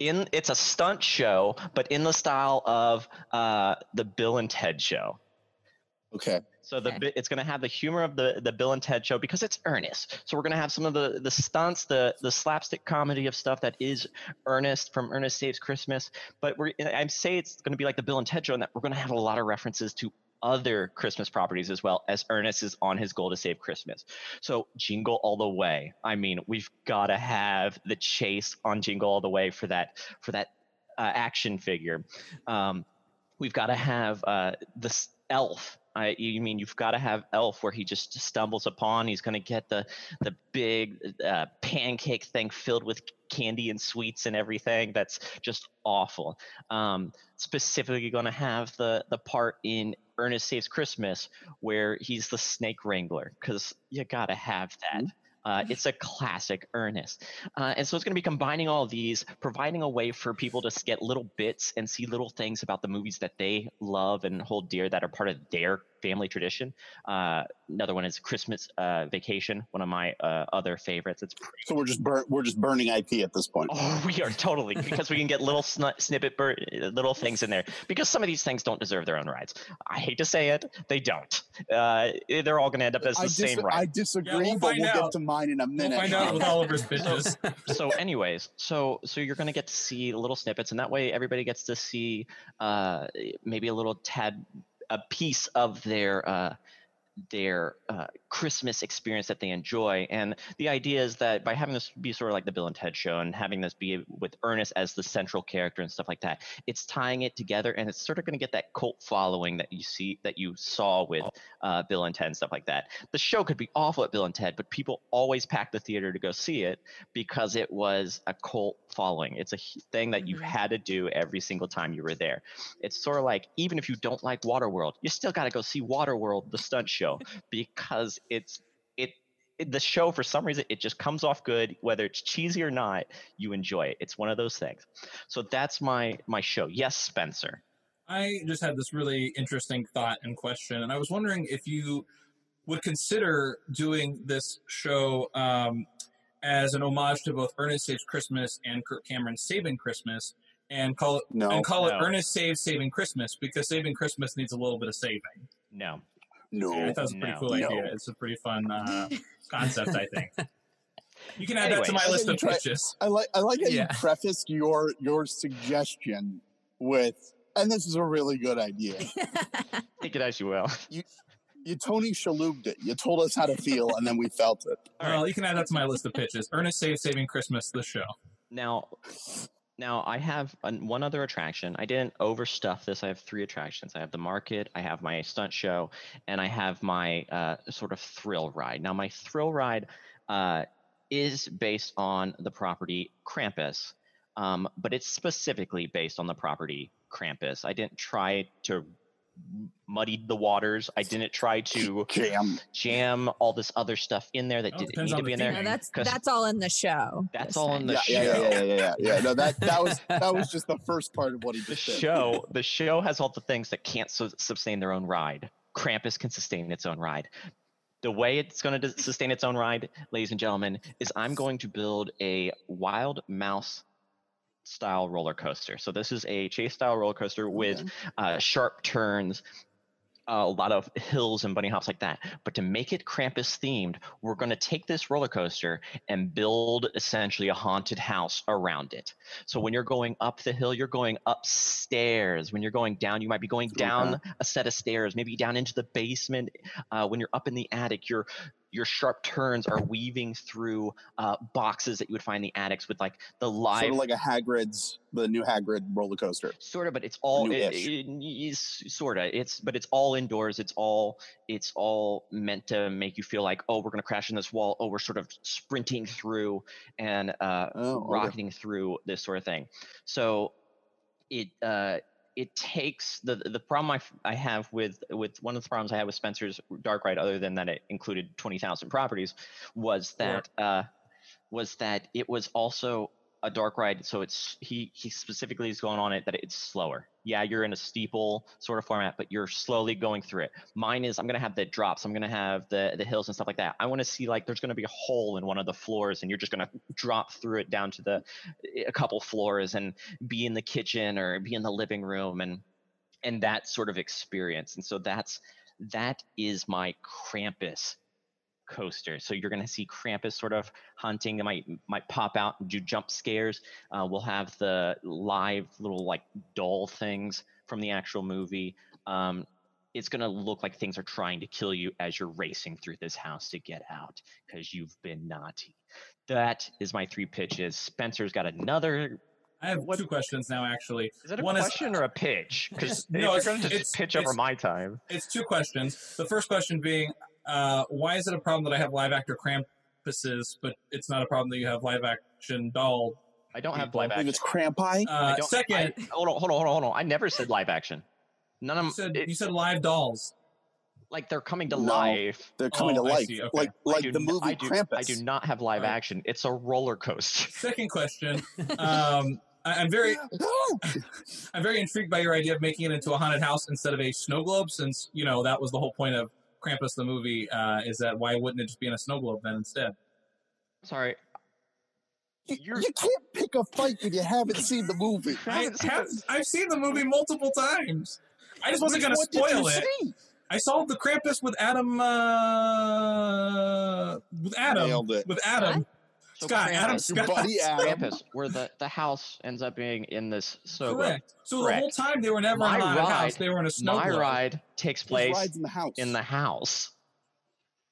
in it's a stunt show but in the style of uh, the bill and ted show Okay. So the Okay. it's going to have the humor of the the bill and ted show because it's Ernest so we're going to have some of the the stunts the the slapstick comedy of stuff that is Ernest from ernest saves christmas but we're i say it's going to be like the bill and ted show and that we're going to have a lot of references to other Christmas properties as well as Ernest is on his goal to save Christmas. So Jingle All the Way. I mean, we've got to have the chase on Jingle All the Way for that for that uh, action figure. Um, we've got to have uh, the elf. I, you mean you've got to have elf where he just stumbles upon. He's going to get the the big uh, pancake thing filled with candy and sweets and everything. That's just awful. Um, specifically, going to have the the part in Ernest Saves Christmas where he's the snake wrangler because you got to have that. Uh, it's a classic Ernest. Uh, and so it's going to be combining all these, providing a way for people to get little bits and see little things about the movies that they love and hold dear that are part of their family tradition. Uh, another one is Christmas uh, Vacation, one of my uh, other favorites. It's pretty So we're just bur- we're just burning IP at this point. Oh, we are totally because we can get little sn- snippet, bur- little things in there. Because some of these things don't deserve their own rides. I hate to say it, they don't. Uh, they're all going to end up as the I, same dis- ride. I disagree, Yeah, we'll but we'll out. get to mine in a We'll minute. find out with Oliver's pitches. so anyways so so you're going to get to see little snippets and that way everybody gets to see uh maybe a little tad a piece of their uh their uh, Christmas experience that they enjoy. And the idea is that by having this be sort of like the Bill and Ted show and having this be with Ernest as the central character and stuff like that, it's tying it together and it's sort of going to get that cult following that you see that you saw with uh, Bill and Ted and stuff like that. The show could be awful at Bill and Ted, but people always pack the theater to go see it because it was a cult following. It's a thing that you Mhm. had to do every single time you were there. It's sort of like even if you don't like Waterworld, you still got to go see Waterworld, the stunt show, because it's it, it. The show, for some reason, it just comes off good, whether it's cheesy or not. You enjoy it. It's one of those things. So that's my my show. Yes, Spencer. I just had this really interesting thought and question, and I was wondering if you would consider doing this show um, as an homage to both Ernest Saves Christmas and Kirk Cameron's Saving Christmas, and call it No, and call it Ernest Saves Saving Christmas because Saving Christmas needs a little bit of saving. No. No. I thought it was a pretty No. cool No. idea. It's a pretty fun uh, concept, I think. You can add that to my list of Try- pitches. I like I like how Yeah. you prefaced your your suggestion with, and this is a really good idea. Take it as you will. You you Tony Shalhoubed it. You told us how to feel, and then we felt it. All well, right. you can add that to my list of pitches. Ernest Saves Saving Christmas, the show. Now, now I have an, one other attraction. I didn't overstuff this. I have three attractions. I have the market, I have my stunt show, and I have my uh, sort of thrill ride. Now, my thrill ride uh, is based on the property Krampus, um, but it's specifically based on the property Krampus. I didn't try to muddy the waters. I didn't try to Jam. jam all this other stuff in there that Oh, didn't need on to be in there. theme. No, that's 'Cause that's all in the show. That's all in the. Yeah, yeah, show. yeah, yeah, yeah, yeah, yeah. No, that that was that was just the first part of what he the just did. show the show has all the things that can't su- sustain their own ride krampus can sustain its own ride the way it's going to sustain its own ride ladies and gentlemen is i'm going to build a wild mouse style roller coaster so this is a chase style roller coaster with Okay. uh, sharp turns a lot of hills and bunny hops like that. But to make it Krampus themed, we're going to take this roller coaster and build essentially a haunted house around it. So when you're going up the hill, you're going upstairs. When you're going down, you might be going down a set of stairs, maybe down into the basement. Uh, when you're up in the attic, your your sharp turns are weaving through uh, boxes that you would find in the attics with like the live Sort of like a Hagrid's, the new Hagrid roller coaster. sort of but it's all it, it, it's sort of it's but it's all indoors it's all it's all meant to make you feel like oh we're going to crash in this wall oh we're sort of sprinting through and uh Oh, okay. rocketing through this sort of thing so it uh it takes the the problem I, f- I have with with one of the problems I had with Spencer's Dark Ride, other than that it included twenty thousand properties, was that uh, was that it was also a dark ride. So it's he he specifically is going on it that it's slower. Yeah, you're in a steeple sort of format, but you're slowly going through it. Mine is I'm gonna have the drops. I'm gonna have the the hills and stuff like that. I want to see like there's gonna be a hole in one of the floors, and you're just gonna drop through it down to the a couple floors and be in the kitchen or be in the living room and and that sort of experience. And so that's that is my Krampus coaster. So you're going to see Krampus sort of hunting. It might might pop out and do jump scares. Uh, we'll have the live little like doll things from the actual movie. Um, it's going to look like things are trying to kill you as you're racing through this house to get out because you've been naughty. That is my three pitches. Spencer's got another. I have What- two questions now, actually. Is it a One is- question or a pitch? Because no, you're it's- going to just pitch over my time, It's two questions. The first question being, uh, why is it a problem that I have live actor Krampuses, but it's not a problem that you have live action doll? I don't have live I action. it's Crampi. Uh, don't- second, I- hold on, hold on, hold on, hold on. I never said live action. None of you said it- you said live dolls. Like they're coming to No. life. They're coming Oh, to life, okay. like I like do the movie I do, Krampus. I do not have live Alright. action. It's a roller coaster. Second question. Um, I, I'm very I'm very intrigued by your idea of making it into a haunted house instead of a snow globe, since you know that was the whole point of Krampus the movie. Uh, is that why wouldn't it just be in a snow globe then instead? Sorry. You, You're- you can't pick a fight when you haven't seen the movie. I haven't seen. I've seen the movie multiple times. I just wasn't going to one did spoil you it. see? I saw the Krampus with Adam. Uh, with Adam. Nailed it. With Adam. So Scott. Adam Krampus- Your Scott. buddy Adam. Krampus, where the, the house ends up being in this snow globe. Correct. So the whole time they were never My in a haunted ride- house. They were in a snow My globe. ride takes place in the house. in the house.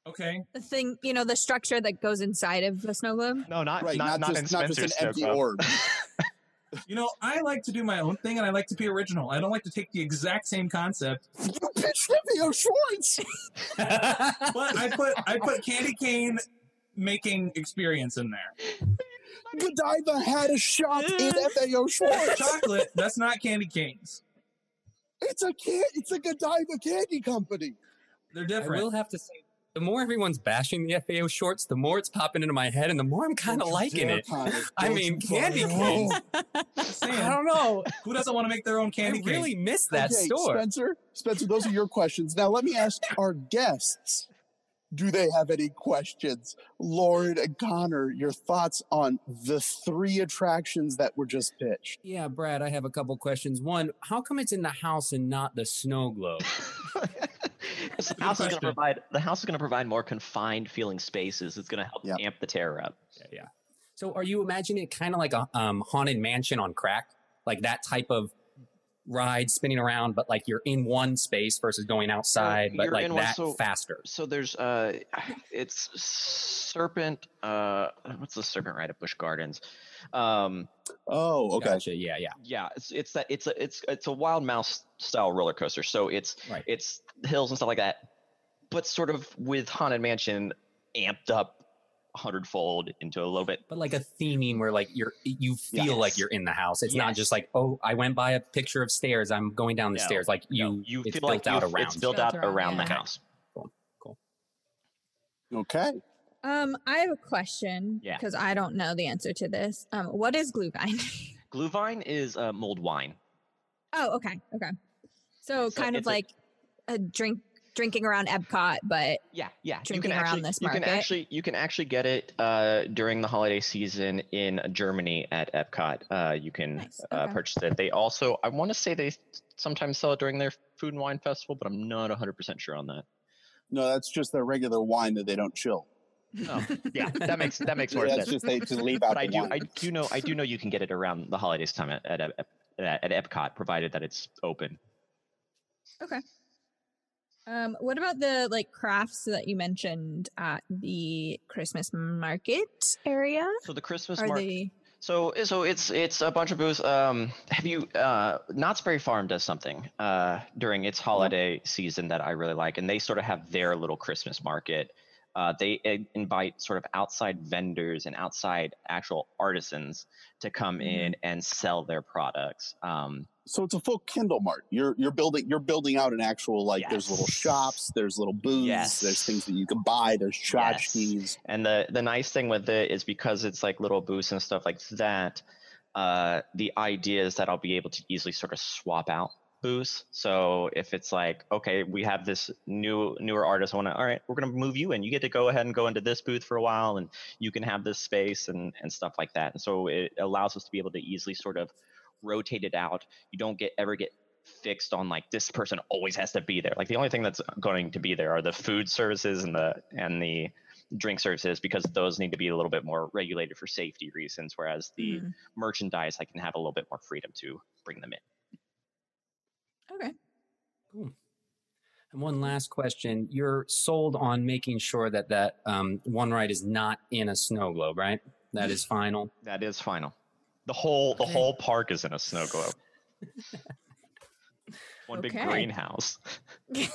Okay. The thing, you know, the structure that goes inside of the snow globe. No, not right, not, not, not, just in not just Spencer's an empty globe. orb. You know, I like to do my own thing and I like to be original. I don't like to take the exact same concept, you pitched FAO Schwarz. but I put I put candy cane making experience in there. Godiva had a shot in FAO Schwarz. Chocolate, that's not candy canes. It's a can- It's a Godiva candy company. They're different. I will have to say, the more everyone's bashing the FAO Schwarz, the more it's popping into my head, and the more I'm kind of Don't liking it. I mean, candy dare. canes. Just I don't know. who doesn't want to make their own I candy cane? really miss that okay, store. Spencer, Spencer, those are your questions. Now let me ask our guests. Do they have any questions? Lauren and Connor, your thoughts on the three attractions that were just pitched? Yeah, Brad, I have a couple questions. One, how come it's in the house and not the snow globe? the Good house is going to provide the house is going to provide more confined feeling spaces. It's going to help Yep. amp the terror up. Yeah, yeah. So are you imagining it kind of like a um, haunted mansion on crack? Like that type of ride spinning around, but like you're in one space versus going outside, but like in one- that so- faster. So there's uh, it's serpent. Uh, what's the serpent ride at Busch Gardens? Um, Oh, okay. Gotcha. Yeah, yeah. yeah, it's it's that it's a it's it's a wild mouse style roller coaster. So it's Right. it's hills and stuff like that, but sort of with haunted mansion amped up a hundredfold into a little bit. But like a theming where like you're you feel like you're in the house. It's not just like, oh, I went by a picture of stairs. I'm going down the No, stairs. Like you, No, you it's feel built like out around. it's built Built out around, around the yeah. house. Okay. Um, I have a question Yeah. because I don't know the answer to this. Um, what is glühwein? Glühwein is uh, mulled wine. oh, okay, okay. So It's a- kind of it's a- like a drink drinking around Epcot, but Yeah, yeah. you drinking can around actually, this You can market. actually you can actually get it uh, during the holiday season in Germany at Epcot. Uh, you can Nice, uh, purchase it. They also I want to say they sometimes sell it during their food and wine festival, but I'm not 100% sure on that. No, that's just their regular wine that they don't chill. Oh, yeah, that makes that makes more That's sense. just they just leave out But I the do wine. I do know I do know you can get it around the holidays time at at, at, at Epcot, provided that it's open. Um, what about the like crafts that you mentioned at the Christmas market area? So the Christmas Are market. they? So so it's it's a bunch of booths. Um, have you uh, Knott's Berry Farm does something uh, during its holiday season that I really like, and they sort of have their little Christmas market. Uh, they invite sort of outside vendors and outside actual artisans to come in and sell their products. Um, So it's a full Kindle Mart. You're you're building you're building out an actual like there's little shops, there's little booths, Yes. there's things that you can buy, there's Yes. And the the nice thing with it is because it's like little booths and stuff like that. Uh, the idea is that I'll be able to easily sort of swap out booths. So if it's like, okay, we have this new newer artist, I want to, all right, we're gonna move you in. You get to go ahead and go into this booth for a while, and you can have this space and and stuff like that. And so it allows us to be able to easily sort of rotate it out. You don't get ever get fixed on like this person always has to be there. Like the only thing that's going to be there are the food services and the and the drink services because those need to be a little bit more regulated for safety reasons. Whereas the Mhm. merchandise, I can have a little bit more freedom to bring them in. Okay. Cool. And one last question: You're sold on making sure that that um, one ride is not in a snow globe, right? That is final. That is final. The whole the Okay. whole park is in a snow globe. One big greenhouse. What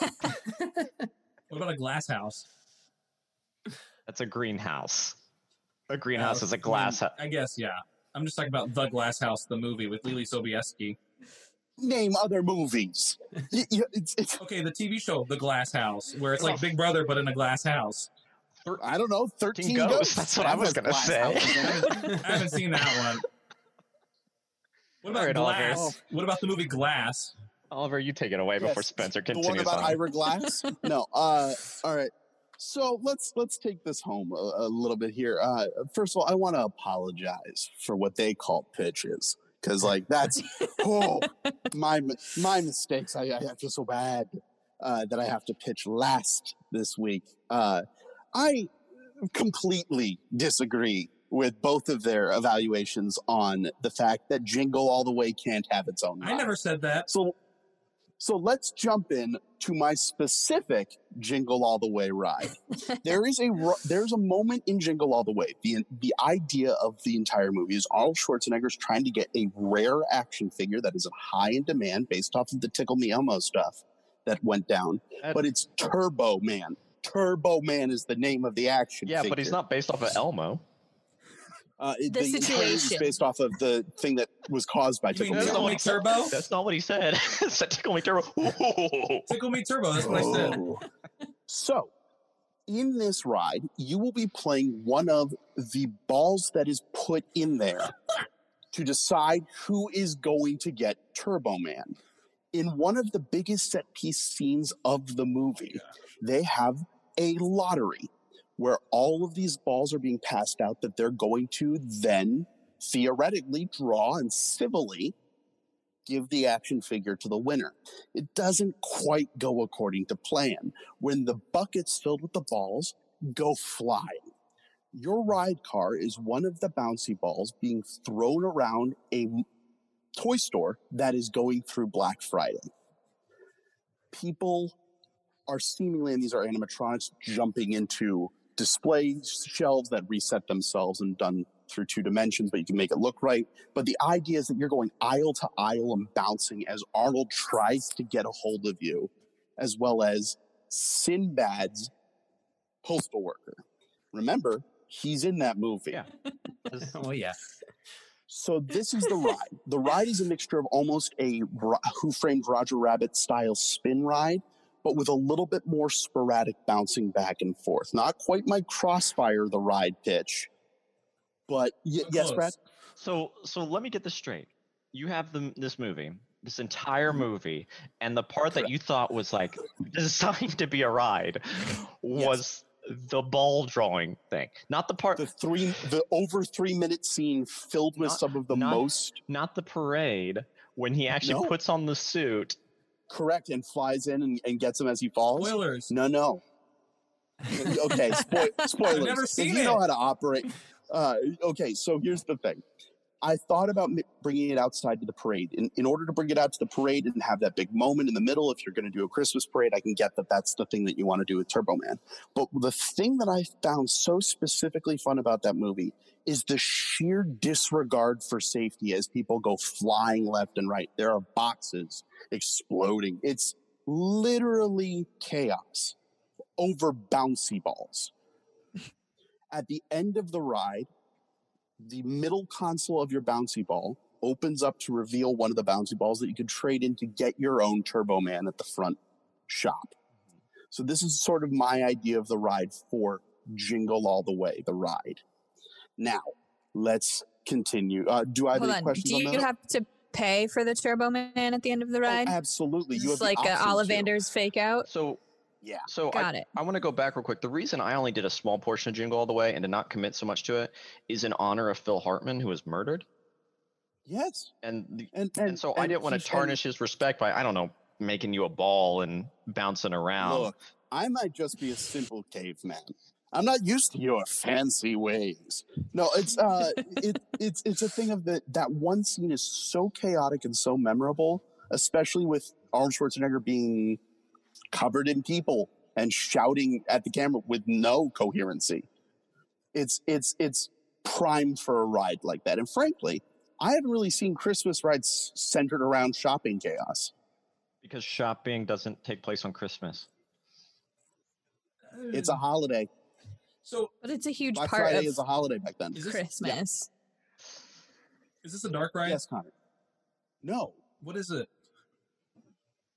about a glass house? That's a greenhouse. A greenhouse Uh, is a glass house. I guess, yeah. I'm just talking about The Glass House, the movie with Leelee Sobieski. name other movies. Y- y- it's, it's, Okay, the TV show, The Glass House, where it's like Big Brother but in a glass house. I don't know, 13 Ghosts, Ghosts. that's what I That was gonna say. houses in it. I haven't seen that one. What about Alright, Oliver. What about the movie Glass? Oliver, you take it away before Yes, Spencer the continues one about on. Ira Glass? no. Uh, all right. So let's let's take this home a, a little bit here. Uh, first of all, I want to apologize for what they call pitches because, like, that's oh my my mistakes. I, I feel so bad uh, that I have to pitch last this week. Uh, I completely disagree with both of their evaluations on the fact that Jingle All the Way can't have its own. I never said that. So, so let's jump in to my specific Jingle All the Way ride. there is a there's a moment in Jingle All the Way. the The idea of the entire movie is Arnold Schwarzenegger's trying to get a rare action figure that is high in demand based off of the Tickle Me Elmo stuff that went down. That- but it's Turbo Man. Turbo Man is the name of the action. yeah, but he's not based off of Elmo. Uh, it- The entire movie is situation. based off of the thing that was caused by Tickle Me Tickle Me Turbo? That's not what he said. Said tickle me turbo. Tickle Me Turbo. That's what I said. Oh. So, in this ride, you will be playing one of the balls that is put in there to decide who is going to get Turbo Man. In one of the biggest set piece scenes of the movie, they have a lottery where all of these balls are being passed out that they're going to then theoretically draw and civilly give the action figure to the winner. It doesn't quite go according to plan. When the buckets filled with the balls go flying, your ride car is one of the bouncy balls being thrown around a toy store that is going through Black Friday. People are seemingly, and these are animatronics, jumping into display shelves that reset themselves and done through two dimensions, but you can make it look right. But the idea is that you're going aisle to aisle and bouncing as Arnold tries to get a hold of you, as well as Sinbad's postal worker. Remember, he's in that movie. Yeah. oh yeah. So this is the ride. The ride is a mixture of almost a Who Framed Roger Rabbit style spin ride, but with a little bit more sporadic bouncing back and forth. Not quite my Crossfire the ride pitch, but y- yes. Brad. So so let me get this straight. You have the this movie, this entire Mm-hmm. movie, and the part that you thought was like designed to be a ride was the ball drawing thing. Not the part The three, the over three minute scene filled with Not- some of the not- most not the parade when he actually No. puts on the suit. Correct and flies in and, and gets him as he falls. Spoilers. No, no. okay, spo- spoilers. never if seen you know how to operate. Uh, okay, so here's the thing. I thought about bringing it outside to the parade. In, in order to bring it out to the parade and have that big moment in the middle, if you're going to do a Christmas parade, I can get that that's the thing that you want to do with Turbo Man. But the thing that I found so specifically fun about that movie is the sheer disregard for safety as people go flying left and right. There are boxes exploding. It's literally chaos over bouncy balls. At the end of the ride, the middle console of your bouncy ball opens up to reveal one of the bouncy balls that you could trade in to get your own Turbo Man at the front shop. So this is sort of my idea of the ride for Jingle All the Way, the ride. Now, let's continue. Uh, do I have Hold any on. questions Do on you have to pay for the Turbo Man at the end of the Oh, ride? absolutely. You It's have like a option. Ollivander's fake out. So Yeah. so I, it. I want to go back real quick. The reason I only did a small portion of Jingle All the Way and did not commit so much to it is in honor of Phil Hartman, who was murdered. Yes. And the, And, and, so I didn't want to tarnish his respect by I don't know making you a ball and bouncing around. Look, I might just be a simple caveman. I'm not used to your fancy ways. No, it's uh, it, it's it's a thing of the that one scene is so chaotic and so memorable, especially with Arnold Schwarzenegger being covered in people and shouting at the camera with no coherency. It's it's it's primed for a ride like that. And frankly, I haven't really seen Christmas rides centered around shopping chaos. Because shopping doesn't take place on Christmas. It's a holiday. So But it's a huge Black part Friday of is a holiday back then. is this Christmas. is this a dark ride? Yes, Connor. No, What is it?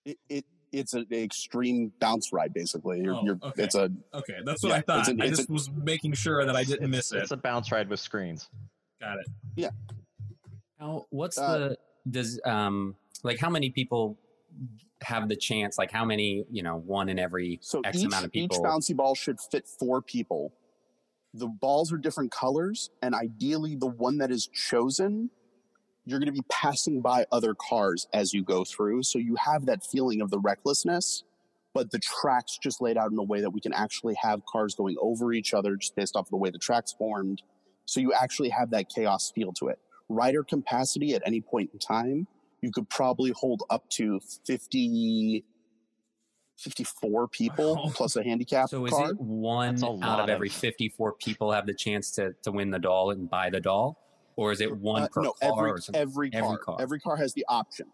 It, it it's an extreme bounce ride, basically. You're, Oh, you're, okay. It's a Okay, that's what Yeah, I thought. it's an- I it's just was making sure that I didn't miss it. It's a bounce ride with screens. Got it. Yeah. How, what's Uh, the does um like how many people have the chance? Like how many you know one in every so X each, amount of people? each bouncy ball should fit four people. The balls are different colors, and ideally, the one that is chosen, you're going to be passing by other cars as you go through. So you have that feeling of the recklessness, but the track's just laid out in a way that we can actually have cars going over each other just based off of the way the track's formed. So you actually have that chaos feel to it. Rider capacity at any point in time, you could probably hold up to 50, 54 people Wow. plus a handicap So is car. it one a out lot of every 54 people have the chance to, to win the doll and buy the doll? Or is it one Uh, per no, car every, or something? every car. Every car. Every car has the option.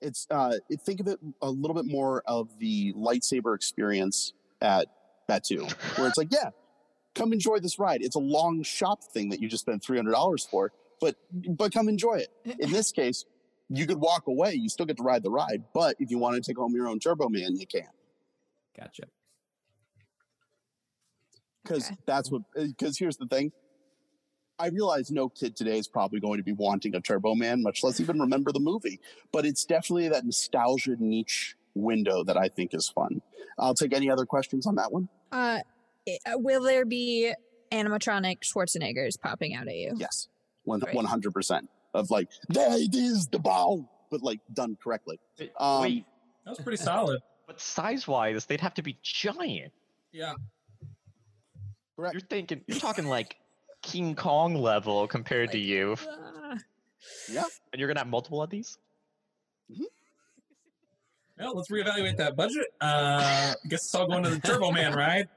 It's uh, it- think of it a little bit more of the lightsaber experience at Batuu, where it's like, yeah, come enjoy this ride. It's a long shop thing that you just spent three hundred dollars for, but but come enjoy it. In this case, you could walk away. You still get to ride the ride, but if you want to take home your own Turbo Man, you can. Gotcha. because Okay. that's what because here's the thing i realize no kid today is probably going to be wanting a turbo man much less even remember the movie but it's definitely that nostalgia niche window that i think is fun i'll take any other questions on that one Uh, uh, will there be animatronic Schwarzeneggers popping out at you? yes 100% of like there it is the ball but like done correctly Wait, Um, wait, That was pretty solid. but size wise, they'd have to be giant. Yeah. correct You're thinking, you're talking like King Kong level compared to you, Ah, yeah and you're gonna have multiple of these. Well, let's reevaluate that budget. Uh, I guess it's all going to the Turbo Man ride.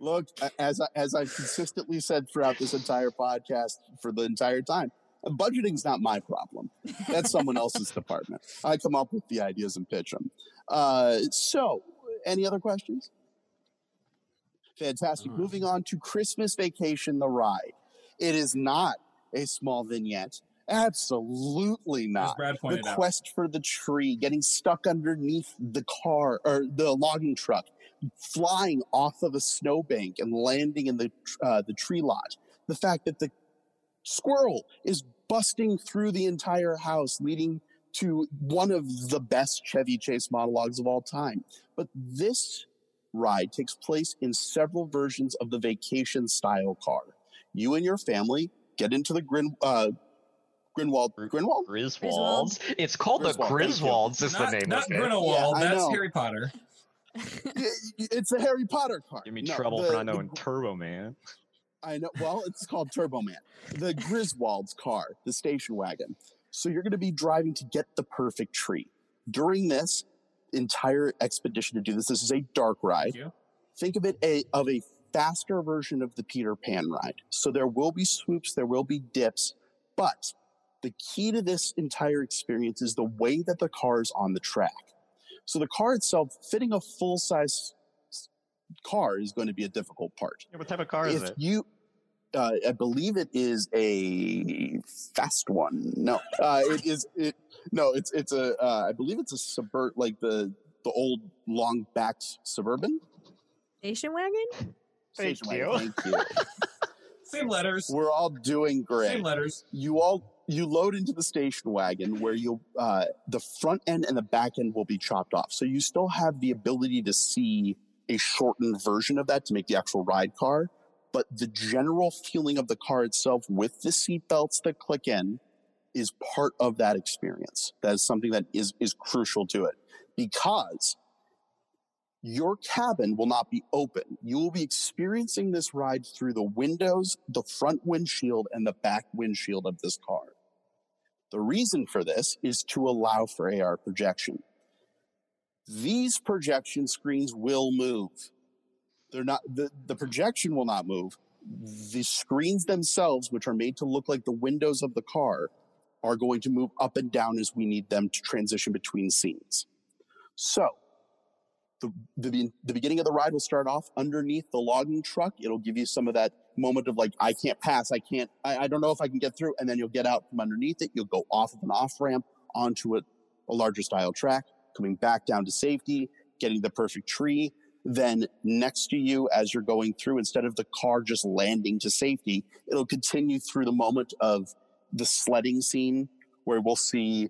Look, as I, as I've consistently said throughout this entire podcast for the entire time, budgeting's not my problem. That's someone else's department. I come up with the ideas and pitch them. Uh, so, any other questions? Fantastic. Uh. Moving on to Christmas Vacation, the ride. It is not a small vignette. Absolutely not the pointed out. quest for the tree, getting stuck underneath the car or the logging truck, flying off of a snowbank and landing in the uh, the tree lot. The fact that the squirrel is busting through the entire house, leading to one of the best Chevy Chase monologues of all time. But this ride takes place in several versions of the vacation style car. You and your family get into the Grin, uh, Grinwald. Grinwald? Griswolds. It's called the Griswold, thank you. Griswolds. Is the name not of it. Grindelwald. Yeah, that's. Harry Potter. Y- y- it's a Harry Potter car. Give me No, trouble the- for not knowing Gr- Turbo Man. I know. Well, it's called Turbo Man. The Griswold's car, the station wagon. So you're going to be driving to get the perfect tree. During this entire expedition to do this, this is a dark ride. Think of it a, of a faster version of the Peter Pan ride. So there will be swoops, there will be dips, but the key to this entire experience is the way that the car is on the track. So the car itself, fitting a full size car is going to be a difficult part Yeah, what type of car is it? you uh, i believe it is a fast one no uh, it is it no it's it's a uh, i believe it's a suburb like the the old long backed suburban Station wagon? Thank Station you. wagon, thank you Same letters. we're all doing great Same letters. you all you load into the station wagon where you uh, the front end and the back end will be chopped off so you still have the ability to see a shortened version of that to make the actual ride car but the general feeling of the car itself with the seat belts that click in is part of that experience that is something that is is crucial to it because your cabin will not be open. You will be experiencing this ride through the windows, the front windshield, and the back windshield of this car. The reason for this is to allow for AR projection. These projection screens will move. They're not, the, the projection will not move. The screens themselves, which are made to look like the windows of the car, are going to move up and down as we need them to transition between scenes. So, the, the, the beginning of the ride will start off underneath the logging truck. It'll give you some of that moment of like, I can't pass, I can't, I, I don't know if I can get through. And then you'll get out from underneath it. You'll go off of an off ramp onto a, a larger style track, coming back down to safety, getting the perfect tree. Then next to you, as you're going through, instead of the car just landing to safety, it'll continue through the moment of the sledding scene where we'll see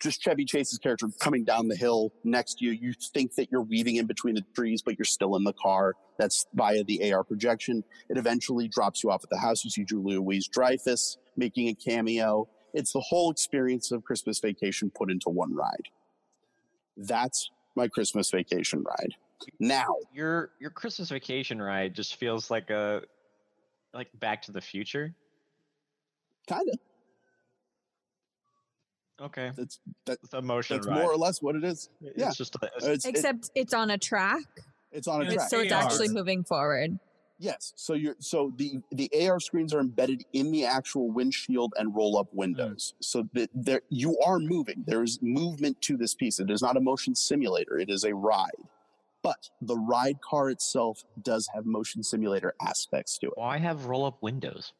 just Chevy Chase's character coming down the hill next to you. You think that you're weaving in between the trees, but you're still in the car. That's via the AR projection. It eventually drops you off at the house. You see Julia Louise Dreyfus making a cameo. It's the whole experience of Christmas vacation put into one ride. That's my Christmas vacation ride. Now, Your your Christmas vacation ride just feels like a like Back to the Future. kind of. Okay, That's that, it's a motion that's ride. more or less what it is. It's yeah. just a, It's, it- Except it's on a track, it's on a track. so it's AR. actually moving forward. Yes. So you're so the the AR screens are embedded in the actual windshield and roll up windows. Mm. So that there you are moving. There is movement to this piece. It is not a motion simulator. It is a ride. But the ride car itself does have motion simulator aspects to it. why have roll up windows?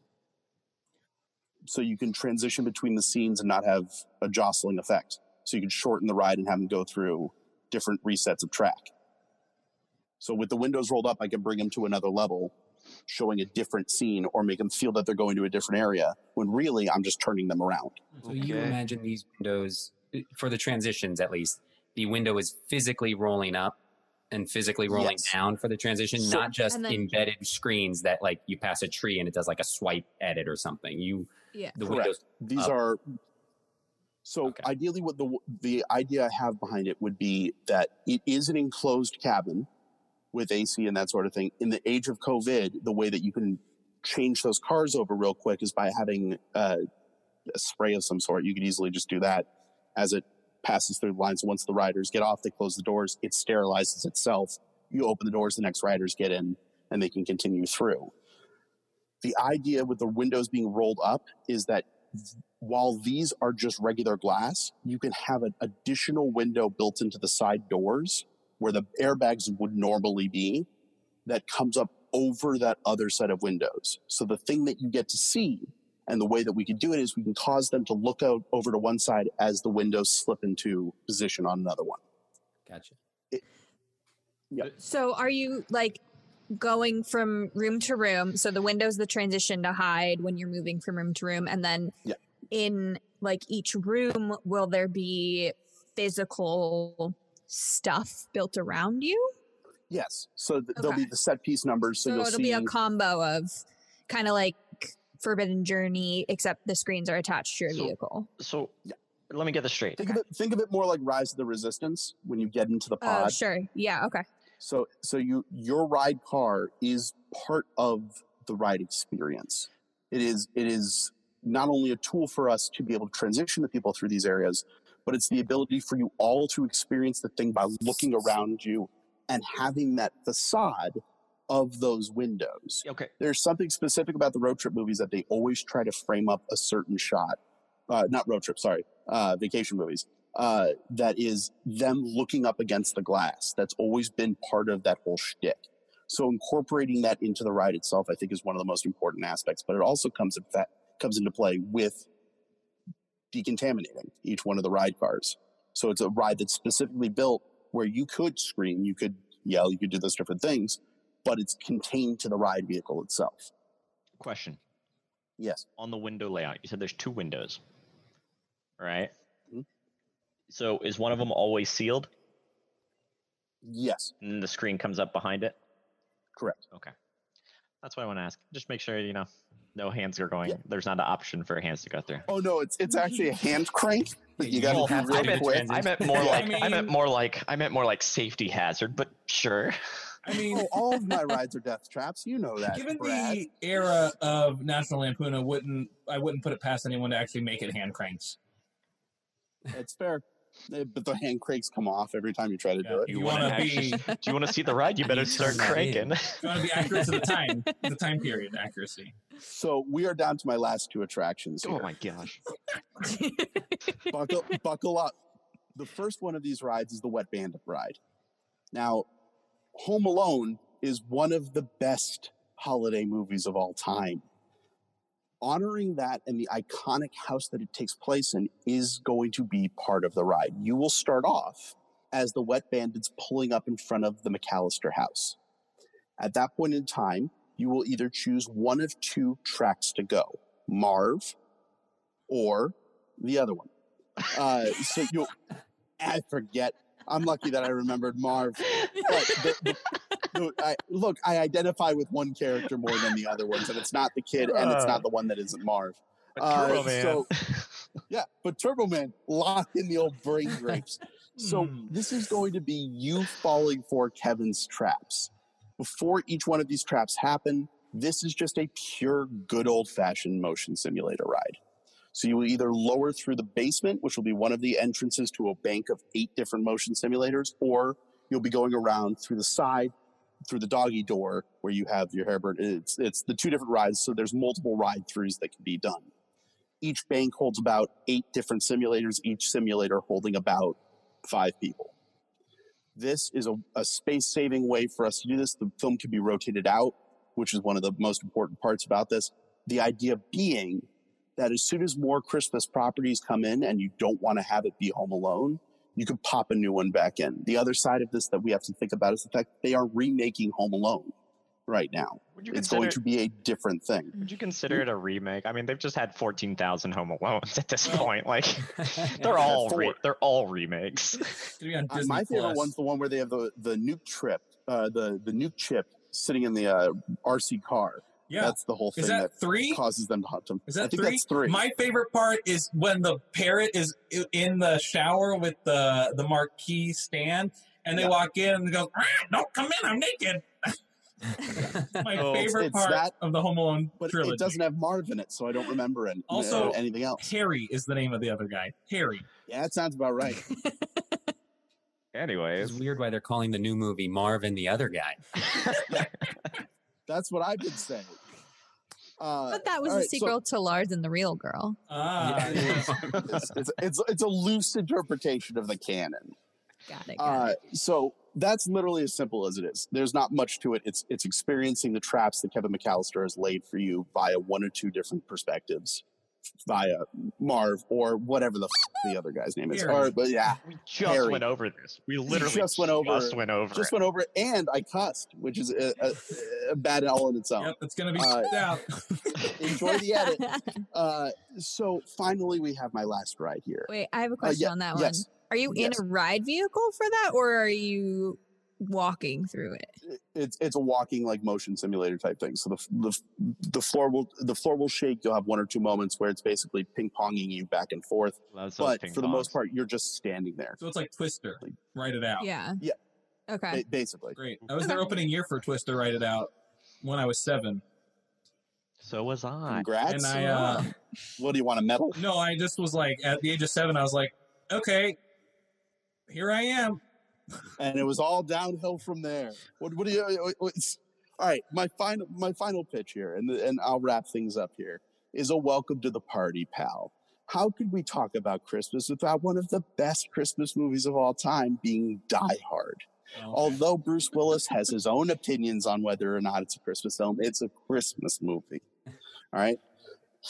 So you can transition between the scenes and not have a jostling effect. So you can shorten the ride and have them go through different resets of track. So with the windows rolled up, I can bring them to another level, showing a different scene or make them feel that they're going to a different area when really I'm just turning them around. So you imagine these windows eh, for the transitions, at least. The window is physically rolling up and physically rolling Yes. down for the transition, So- not just then- embedded screens that like you pass a tree and it does like a swipe edit or something. You Yeah. the Correct. windows These up. are so Okay. ideally what the the idea I have behind it would be that it is an enclosed cabin with AC and that sort of thing. In the age of COVID, the way that you can change those cars over real quick is by having uh, a spray of some sort. You could easily just do that as it passes through the lines. Once the riders get off, they close the doors. It sterilizes itself. You open the doors, the next riders get in, and they can continue through. The idea with the windows being rolled up is that while these are just regular glass, you can have an additional window built into the side doors where the airbags would normally be that comes up over that other set of windows. So the thing that you get to see and the way that we can do it is we can cause them to look out over to one side as the windows slip into position on another one. gotcha. So are you like going from room to room? So the window's the transition to hide when you're moving from room to room, and then Yeah. in like each room, will there be physical stuff built around you? Yes. So th- there'll be the set piece numbers. So, So, you'll it'll see. be a combo of kind of like Forbidden Journey, except the screens are attached to your So- vehicle. So let me get this straight. think of it. Think of it more like Rise of the Resistance when you get into the Oh, pod. sure. Yeah. Okay. So so you your ride car is part of the ride experience. It is it is not only a tool for us to be able to transition the people through these areas, but it's the ability for you all to experience the thing by looking around you and having that facade of those windows. Okay. There's something specific about the road trip movies that they always try to frame up a certain shot. Uh, not road trip, sorry, uh, vacation movies. Uh, that is them looking up against the glass. That's always been part of that whole shtick. So incorporating that into the ride itself, I think, is one of the most important aspects. But it also comes in fact comes into play with decontaminating each one of the ride cars. So it's a ride that's specifically built where you could scream, you could yell, you could do those different things, but it's contained to the ride vehicle itself. Question Yes. on the window layout. You said there's two windows, right? Mhm. So is one of them always sealed, Yes. and then the screen comes up behind it? Correct. Okay. That's what I want to ask. Just make sure you know no hands are going. Yeah. There's not an option for hands to go through. Oh no, it's it's actually a hand crank that you got Well, to I do real meant, quick. I meant more like I I, meant more like I meant more like safety hazard, but sure. I mean, Oh, all of my rides are death traps. You know that. given Brad. the era of National Lampoon, I wouldn't I wouldn't put it past anyone to actually make it hand cranks. It's fair. Eh, But the hand cranks come off every time you try to do it. you You want wanna be Do you want to see the ride? You better start turn that in. cranking. you want to be accurate to the time, the time period accuracy. So we are down to my last two attractions here. oh my gosh. buckle, buckle up. The first one of these rides is the Wet Bandit ride. Now, Home Alone is one of the best holiday movies of all time. honoring that and the iconic house that it takes place in is going to be part of the ride. You will start off as the wet bandits pulling up in front of the McCallister house. At that point in time, you will either choose one of two tracks to go Marv or the other one. Uh, so you'll, I forget. I'm lucky that I remembered Marv. The, the, I, look, I identify with one character more than the other ones, and it's not the kid, and it's not the one that isn't Marv. Uh, Turbo Man. so, yeah, but Turbo Man locked in the old brain grapes. So Hmm. this is going to be you falling for Kevin's traps. Before each one of these traps happen, this is just a pure, good old fashioned motion simulator ride. So you will either lower through the basement, which will be one of the entrances to a bank of eight different motion simulators, or you'll be going around through the side, through the doggy door, where you have your hairbird. It's it's the two different rides, so there's multiple ride throughs that can be done. Each bank holds about eight different simulators, each simulator holding about five people. This is a, a space saving way for us to do this. The film can be rotated out, which is one of the most important parts about this. The idea being that as soon as more Christmas properties come in and you don't want to have it be Home Alone, you can pop a new one back in. The other side of this that we have to think about is the fact they are remaking Home Alone right now. It's going to be a different thing. would you consider it a remake? I mean, they've just had fourteen thousand Home Alones at this Well, point. Like, they're all re- they're all remakes. It's gonna be on Uh, Disney my favorite one's the one where they have the the nuke trip, uh, the the nuke chip sitting in the uh, RC car. Yeah. That's the whole thing Is that, that three? causes them to hunt them. Is that I think three? that's three. My favorite part is when the parrot is in the shower with the the marquee stand, and they Yeah. walk in and they go, "Ah, "Don't come in, I'm naked." My Oh, favorite it's part that- of the Home Alone but trilogy. it doesn't have Marv in it, so I don't remember any, Also- uh, anything else. Harry is the name of the other guy. Harry. Yeah, that sounds about right. Anyways, It's weird why they're calling the new movie Marvin the other guy. That's what I've been saying. Uh, But that was all a right, so- sequel to Lars and the Real Girl. Ah, it's, it's, it's, it's a loose interpretation of the canon. Got it. Got Uh, it. so that's literally as simple as it is. There's not much to it. It's it's experiencing the traps that Kevin McCallister has laid for you via one or two different perspectives, via Marv or whatever the f- the other guy's name is. Or, but yeah, we just Harry. went over this. We literally just went over- Just went over. just it. went over it, and I cussed, which is a, a, a bad all in its own. yep, it's gonna be Uh, out. Enjoy the edit. Uh, so finally, we have my last ride here. Wait, I have a Uh, question yeah, on that one. yes. Are you Yes. in a ride vehicle for that, or are you walking through it? it's it's a walking like motion simulator type thing. So the the the floor will the floor will shake. You'll have one or two moments where it's basically ping ponging you back and forth. Loves But for the most part, you're just standing there, So it's like Twister. Ride it out. Yeah. Yeah. Okay. ba- basically. Great. I was their opening year for Twister. Ride it out. When I was seven, so was I. Congrats. and I uh, what do you want a medal? no, I just was like at the age of seven. I was like, okay, here I am. And it was all downhill from there. What what do you? uh, what's- all right, my final my final pitch here, and and I'll wrap things up here. Is a welcome to the party, pal. How could we talk about Christmas without one of the best Christmas movies of all time being Die Hard? Although Bruce Willis has his own opinions on whether or not it's a Christmas film, it's a Christmas movie. All right.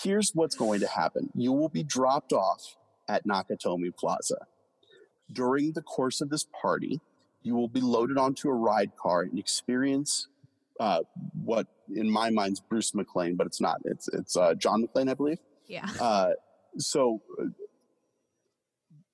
Here's what's going to happen you will be dropped off at Nakatomi Plaza. During the course of this party, you will be loaded onto a ride car and experience uh, what, in my mind, is Bruce McLean, but it's not. It's it's uh, John McClane, I believe. Yeah. Uh, so uh,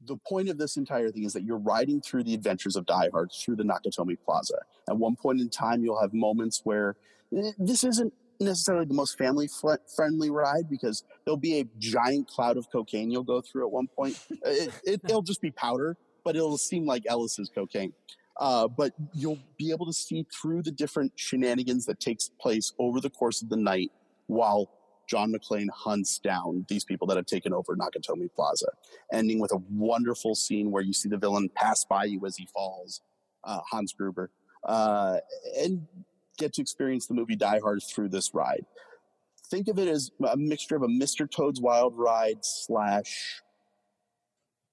the point of this entire thing is that you're riding through the adventures of Die Hard through the Nakatomi Plaza. At one point in time, you'll have moments where eh, this isn't necessarily the most family fr- friendly ride because there'll be a giant cloud of cocaine you'll go through at one point. it, it, it'll just be powder, but it'll seem like Ellis's cocaine. Uh, but you'll be able to see through the different shenanigans that takes place over the course of the night while John McClane hunts down these people that have taken over Nakatomi Plaza, ending with a wonderful scene where you see the villain pass by you as he falls, uh, Hans Gruber, uh, and get to experience the movie Die Hard through this ride. Think of it as a mixture of a Mr. Toad's Wild Ride slash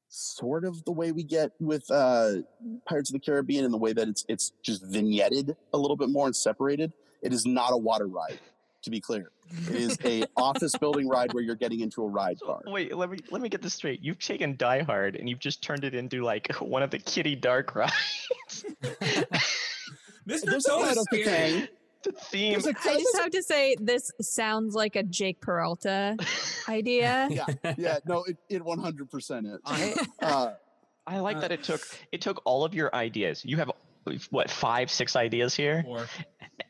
sort of the way we get with uh, Pirates of the Caribbean in the way that it's it's just vignetted a little bit more and separated. It is not a water ride. To be clear, it is a office building ride where you're getting into a ride car. Wait, let me let me get this straight. You've taken Die Hard and you've just turned it into like one of the Kitty Dark rides. Mr. There's a Toad is of scary. the theme. There's a- I just have to say, this sounds like a Jake Peralta idea. yeah, yeah, no, it, it 100% is. I, Uh, I like Uh, that it took it took all of your ideas. You have what five, six ideas here, Or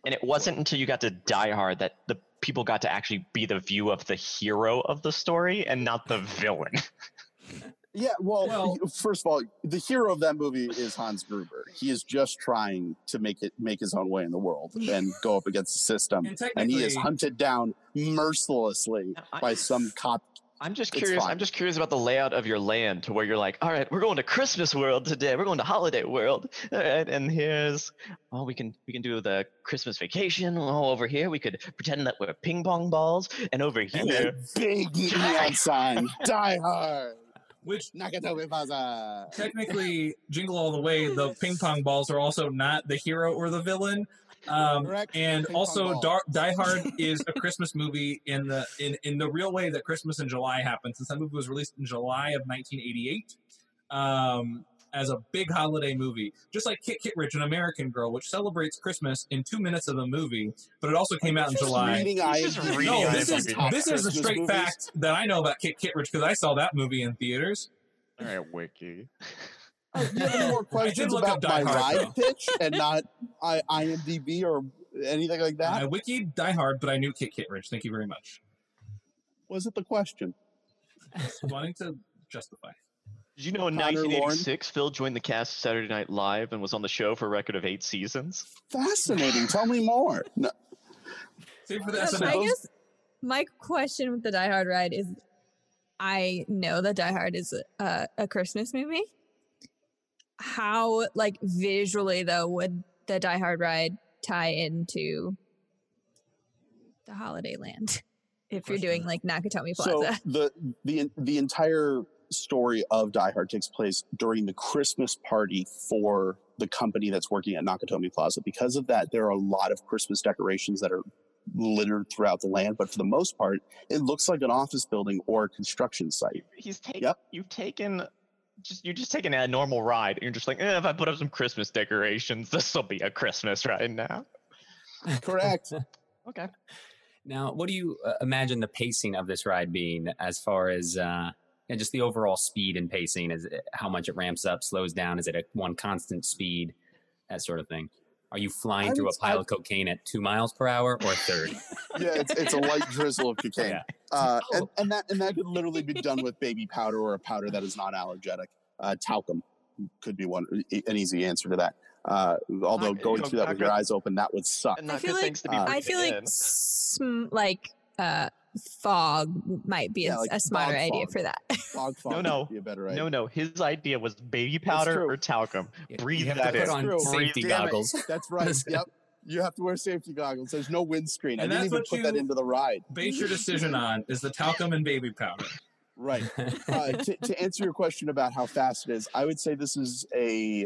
and it wasn't until you got to Die Hard that the people got to actually be the view of the hero of the story and not the villain. yeah, well, Well- first of all, the hero of that movie is Hans Gruber. He is just trying to make it make his own way in the world and go up against the system. and And he is hunted down mercilessly I- by some cop. I'm just It's curious. fine. I'm just curious about the layout of your land, to where you're like, all right, we're going to Christmas World today. We're going to Holiday World, all right, and here's, oh, we can we can do the Christmas vacation. Oh, over here we could pretend that we're ping pong balls, and over And here, that big neon sign, Die Hard, which Nakatomi Plaza. technically Jingle All the Way, the ping pong balls are also not the hero or the villain. Um, Correct. and Ping also. Dar- Die Hard is a Christmas movie in the in, in the real way that Christmas in July happens. Since that movie was released in July of 1988, um, as a big holiday movie, just like Kit Kittredge, an American Girl, which celebrates Christmas in two minutes of the movie, but it also came out in July. just IMDb. reading No, this is this is a straight movies. fact that I know about Kit Kittredge because I saw that movie in theaters. all right, Wiki. Oh, do you have any more questions look up about my Die Hard, ride pitch and not I, IMDb or anything like that? I wiki Die Hard, but I knew Kit Kittredge. Thank you very much. Was it the question? Just wanting to justify. Did you know in Connor Lorne? 1986 Phil joined the cast of Saturday Night Live and was on the show for a record of eight seasons? Fascinating. Tell me more. No, Save for the Yeah, So I guess my question with the Die Hard ride is I know that Die Hard is a, a Christmas movie. How, like, visually, though, would the Die Hard ride tie into the Holiday Land if you're doing, like, Nakatomi Plaza? so Plaza? the the the entire story of Die Hard takes place during the Christmas party for the company that's working at Nakatomi Plaza. Because of that, there are a lot of Christmas decorations that are littered throughout the land. But for the most part, it looks like an office building or a construction site. He's taken. Yep. You've taken. Just you're just taking a normal ride. And you're just like, eh, if I put up some Christmas decorations, this will be a Christmas ride now. Correct. Okay. Now, what do you uh, imagine the pacing of this ride being as far as uh, yeah, just the overall speed and pacing? Is it, how much it ramps up, slows down? Is it a one constant speed? That sort of thing. Are you flying I through a pile I- of cocaine at two miles per hour or 30? yeah, it's, it's a light drizzle of cocaine. Yeah. Uh, and, and that and that could literally be done with baby powder or a powder that is not allergenic. Uh, talcum could be one an easy answer to that. Uh, although Not- going through that with your eyes open, that would suck. I feel like- things to be. uh, I feel like, sm- like, uh, fog might be Yeah, a, like a smarter bog idea fog. for that. Fog fog No, no. would be a better idea. No, no. His idea was baby powder or talcum. You Breathe have that to put in. on True. safety Breathe- damn it. goggles. That's right. yep. You have to wear safety goggles. There's no windscreen. And I didn't even put that into the ride. Base your decision on is the talcum and baby powder. Right. Uh, to, to answer your question about how fast it is, I would say this is a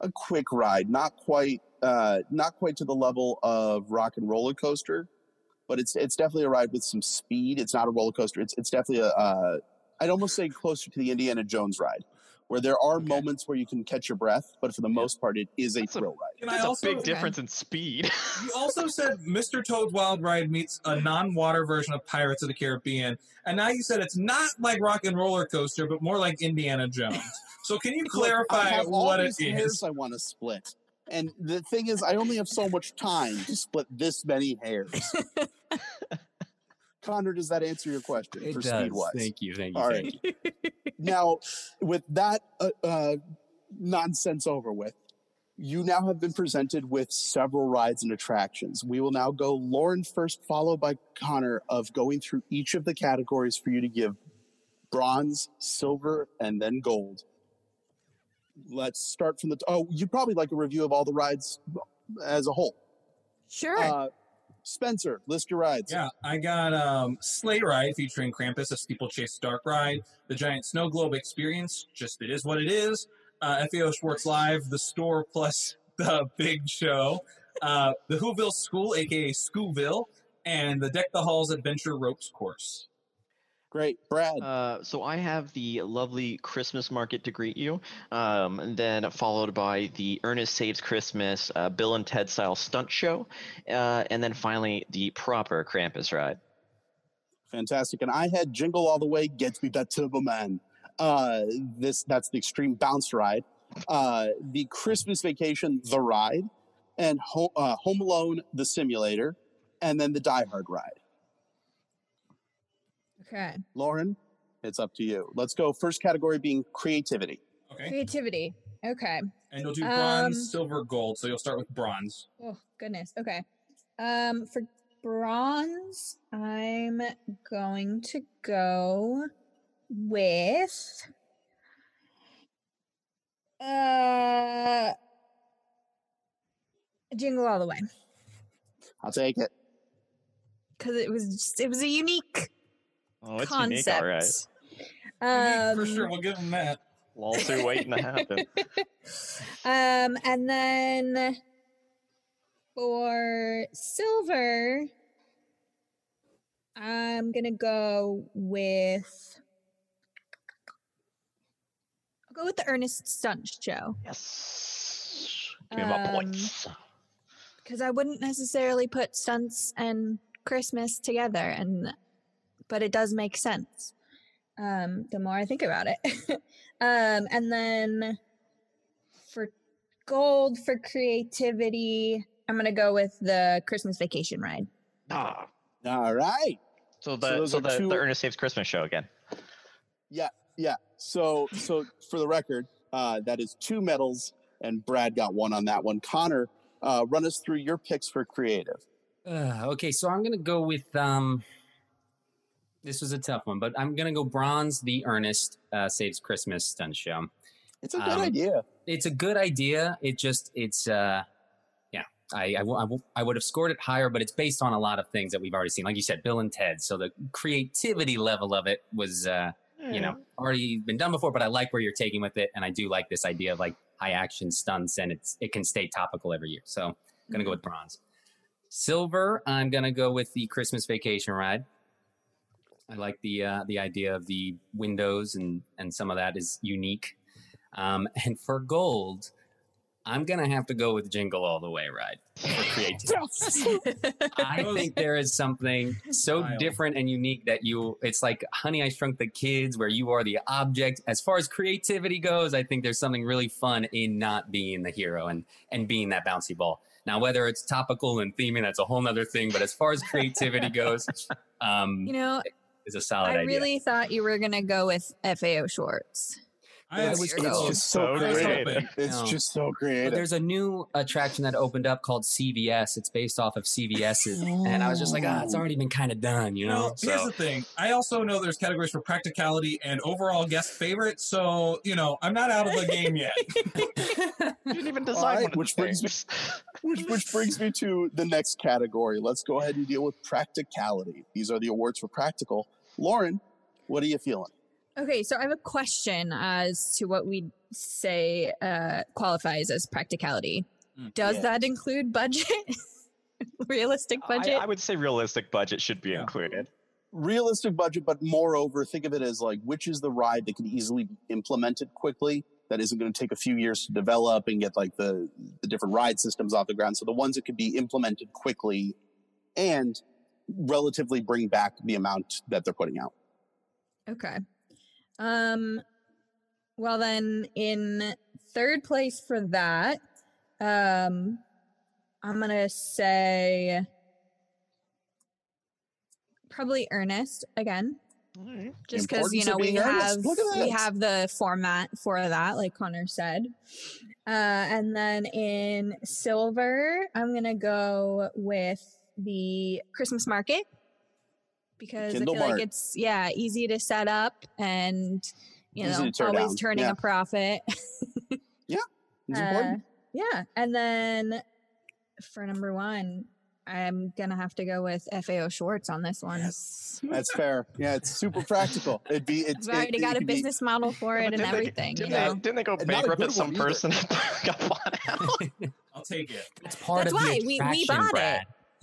a quick ride. Not quite uh, not quite to the level of Rock and Roller Coaster, but it's it's definitely a ride with some speed. It's not a roller coaster. It's it's definitely a uh, I'd almost say closer to the Indiana Jones ride, where there are Okay. moments where you can catch your breath, but for the most part, it is a That's a- thrill ride. Can I There's a also big difference in speed. You also said Mr. Toad's Wild Ride meets a non-water version of Pirates of the Caribbean, and now you said it's not like Rock and Roller Coaster, but more like Indiana Jones. So can you Look, clarify I have all what it these hairs? I want to split. And the thing is, I only have so much time to split this many hairs. Connor, does that answer your question It for does. speed wise? Thank you. Thank you. All thank right. you. Now, with that uh, uh, nonsense over with, you now have been presented with several rides and attractions. We will now go Lauren first, followed by Connor, of going through each of the categories for you to give bronze, silver, and then gold. Let's start from the. Oh, you'd probably like a review of all the rides as a whole. Sure. Uh, Spencer, list your rides. Yeah, I got um, Sleigh Ride featuring Krampus, a steeplechase dark ride. The Giant Snow Globe Experience, just it is what it is. Uh, FAO Schwarz Live, the store plus the big show. Uh, the Whoville School, aka Schoolville. and the Deck the Halls Adventure Ropes course. Great, Brad. Uh, so I have the lovely Christmas market to greet you, um, and then followed by the Ernest Saves Christmas uh, Bill and Ted style stunt show, uh, and then finally the proper Krampus ride. Fantastic. And I had Jingle All the Way, Gets Me That Turbo Man. Uh, this that's the extreme bounce ride. Uh, the Christmas Vacation, the ride, and Ho- uh, Home Alone, the simulator, and then the Die Hard ride. Okay. Lauren, it's up to you. Let's go. First category being creativity. Okay. Creativity. Okay. And you'll do bronze, Um, silver, gold. So you'll start with bronze. Oh goodness. Okay. Um, for bronze, I'm going to go with uh Jingle All the Way I'll take it. because it was just, it was a unique Oh, it's concept. unique, all right. Um, For sure, we'll give them that. Lawsuit waiting to happen. um, and then for silver, I'm gonna go with. I'll go with the Ernest Stunt Show Yes. Give me my Um, points. because I wouldn't necessarily put stunts and Christmas together, and but it does make sense. Um, the more I think about it, um, and then for gold for creativity, I'm gonna go with the Christmas Vacation ride. Ah, All right. so the those so, the, two- the Ernest Saves Christmas show again. Yeah, yeah. So, so for the record, uh, that is two medals, and Brad got one on that one. Connor, uh, run us through your picks for creative. Uh, okay, so I'm gonna go with um. This was a tough one, but I'm gonna go bronze. The Ernest uh, Saves Christmas stunt show. It's a good Um, idea. It's a good idea. It just it's uh, yeah. I I, w- I w- I would have scored it higher, but it's based on a lot of things that we've already seen, like you said, Bill and Ted. So the creativity level of it was uh, you know already been done before, but I like where you're taking with it, and I do like this idea of like high action stunts, and it's it can stay topical every year. So I'm gonna go with bronze. Silver, I'm gonna go with the Christmas Vacation ride. I like the uh, the idea of the windows and and some of that is unique. Um, and for gold, I'm gonna have to go with Jingle All the Way ride for creativity. I think there is something so Wild. different and unique that you it's like Honey I Shrunk the Kids where you are the object. As far as creativity goes, I think there's something really fun in not being the hero and and being that bouncy ball. Now whether it's topical and theming, that's a whole nother thing. But as far as creativity goes, um You know, is a solid I idea. really thought you were gonna go with FAO Schwarz. I It's, was it's go. just so So creative. creative. It's No. just so But there's a new attraction that opened up called CVS. It's based off of CVS's, and I was just like, ah, it's already been kind of done, you know. Well, here's the thing. I also know there's categories for practicality and overall guest favorite. So, you know, I'm not out of the game yet. You didn't even All decide right, one which brings me- which, which brings me to the next category. Let's go ahead and deal with practicality. These are the awards for practical. Lauren, what are you feeling? Okay, so I have a question as to what we say uh, qualifies as practicality. Mm, Does yeah. that include budget? Realistic budget? I, I would say realistic budget should be Yeah. included. Realistic budget, but moreover, think of it as like which is the ride that can easily be implemented quickly. That isn't going to take a few years to develop and get like the the different ride systems off the ground. So the ones that could be implemented quickly and relatively bring back the amount that they're putting out. Okay. Um well then in third place for that, um I'm going to say probably Ernest again. Just cuz you know we have we have the format for that like Connor said. Uh and then in silver, I'm to go with the Christmas market because Kindle I feel Mart. like it's yeah easy to set up and you Easy know to tear always down, turning yeah. a profit. It's Uh, important. yeah, and then for number one, I'm gonna have to go with FAO Schwarz on this one. That's fair. Yeah, it's super practical. It'd be. It's I've already it- got it a could be- business model for it and didn't they- everything. Didn't, you know? they, didn't they go And bankrupt good at some person got bought out? I'll take it. it's part That's of why the we- we attraction, bought it.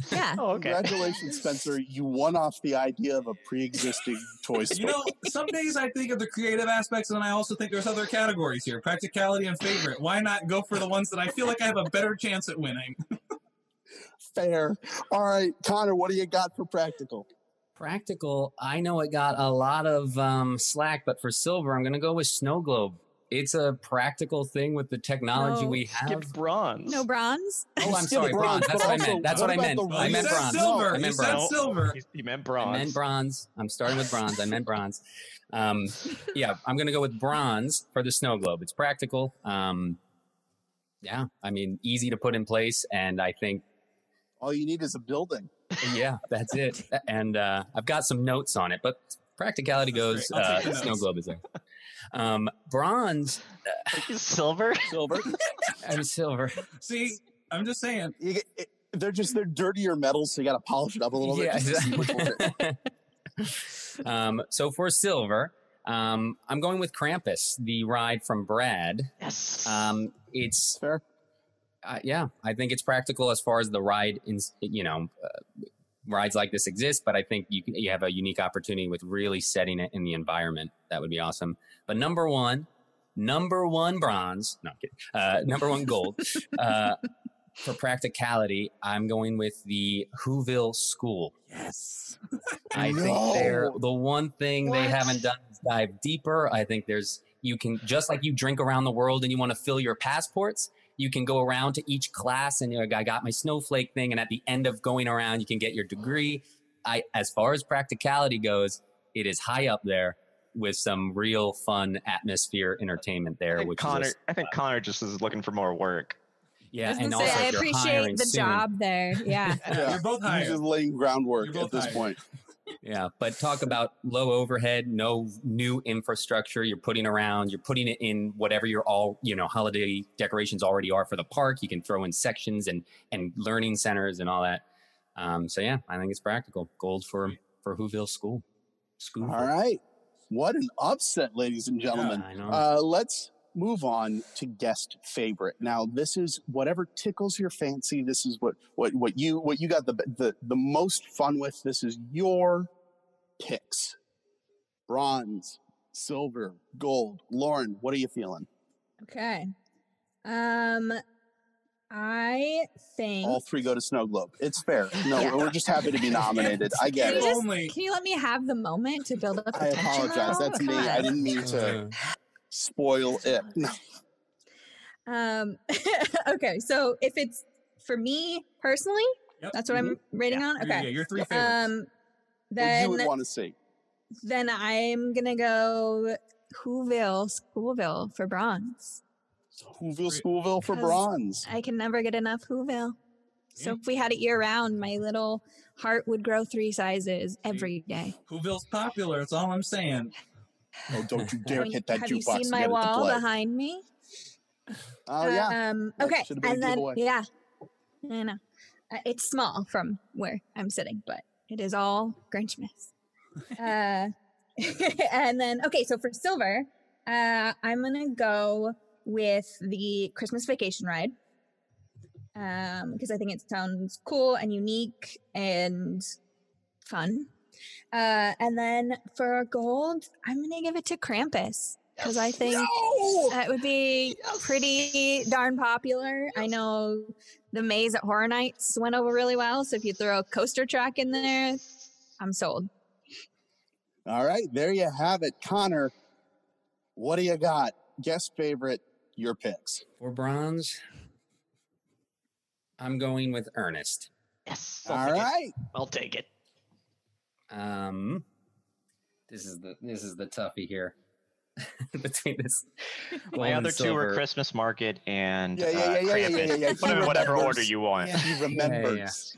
Brad. Yeah. Oh, okay. Congratulations, Spencer. You won off the idea of a pre-existing Toy Story. You know, some days I think of the creative aspects, and I also think there's other categories here: practicality and favorite. Why not go for the ones that I feel like I have a better chance at winning? Fair. All right, Connor, what do you got for practical? Practical, I know it got a lot of um, slack, but for silver, I'm going to go with snow globe. It's a practical thing with the technology No. we have. Skipped bronze. No bronze. Oh, I'm sorry, bronze, bronze. That's what I meant. That's what what I meant. the I meant bronze. silver. I You meant said bronze. silver. He, he meant I bronze. I meant bronze. I'm starting with bronze. I meant bronze. Um, yeah, I'm gonna go with bronze for the snow globe. It's practical. Um, yeah, I mean, easy to put in place, and I think, All you need is a building. yeah, that's it. And uh, I've got some notes on it, but practicality goes. That's great. Uh, the snow globe is there. Um, bronze Silver. Silver. and silver. See, I'm just saying. You it- they're just they're dirtier metals, so you got to polish it up a little bit. Yeah, just to see which um, so for silver, um, I'm going with Krampus, the ride from Brad. Yes. Um, it's Fair. uh, yeah, I think it's practical as far as the ride. In you know, uh, rides like this exist, but I think you you have a unique opportunity with really setting it in the environment. That would be awesome. But number one, number one bronze. No, I'm kidding. Uh, number one gold. uh, for practicality, I'm going with the Whoville School. Yes. I think they're the one thing they haven't done is dive deeper. I think there's you can just like you drink around the world and you want to fill your passports. You can go around to each class and you're like, I got my snowflake thing, and at the end of going around, you can get your degree. I, as far as practicality goes, it is high up there with some real fun atmosphere entertainment there. think Which Connor. is I think uh, Connor just is looking for more work. I yeah, was and gonna also say, I if you're appreciate the soon- job there. Yeah. Yeah. You're both You're hired. just laying groundwork at this hired. point. Yeah, but talk about low overhead, no new infrastructure. You're putting around, you're putting it in whatever your all, you know, holiday decorations already are for the park. You can throw in sections and and learning centers and all that. Um, so yeah, I think it's practical. Gold for for Whoville School. School. All right. What an upset, ladies and gentlemen. I know. Uh, let's move on to guest favorite. Now, this is whatever tickles your fancy. This is what what what you what you got the the the most fun with. This is your picks. Bronze, silver, gold. Lauren, what are you feeling? Okay. Um, I think. All three go to Snow Globe. It's fair. No, Yeah. we're just happy to be nominated. I get Can it. just, can you let me have the moment to build up? I attention apologize. now? That's me. I didn't mean to spoil it. Um, okay, so if it's for me personally, Yep. that's what I'm rating on. Okay. yeah, your three favorites. Um, What you then would want to see. then I'm gonna go Whoville Schoolville for bronze. Whoville, Schoolville for bronze. I can never get enough Whoville. So if we had it year round, my little heart would grow three sizes every day. Whoville's popular. That's all I'm saying. Oh, don't you dare hit that have jukebox you seen my get it to wall behind me? Oh yeah. Um, okay, should've been a and then giveaway. yeah, I know uh, it's small from where I'm sitting, but it is all Grinchmas. uh, and then okay, so for silver, uh, I'm gonna go with the Christmas Vacation ride um, because I think it sounds cool and unique and fun. Uh, and then for gold, I'm gonna give it to Krampus because I think that would be pretty darn popular. I know the maze at Horror Nights went over really well. So if you throw a coaster track in there, I'm sold. All right, there you have it. Connor, what do you got? Guest favorite, your picks. For bronze, I'm going with Ernest. Yes. I'll All take it. I'll take it. Um, this is the this is the toughie here between this. gold My other two were. Christmas Market and Yeah, yeah, uh, yeah, yeah, yeah, yeah, yeah, yeah. Put them in whatever order you want. He remembers.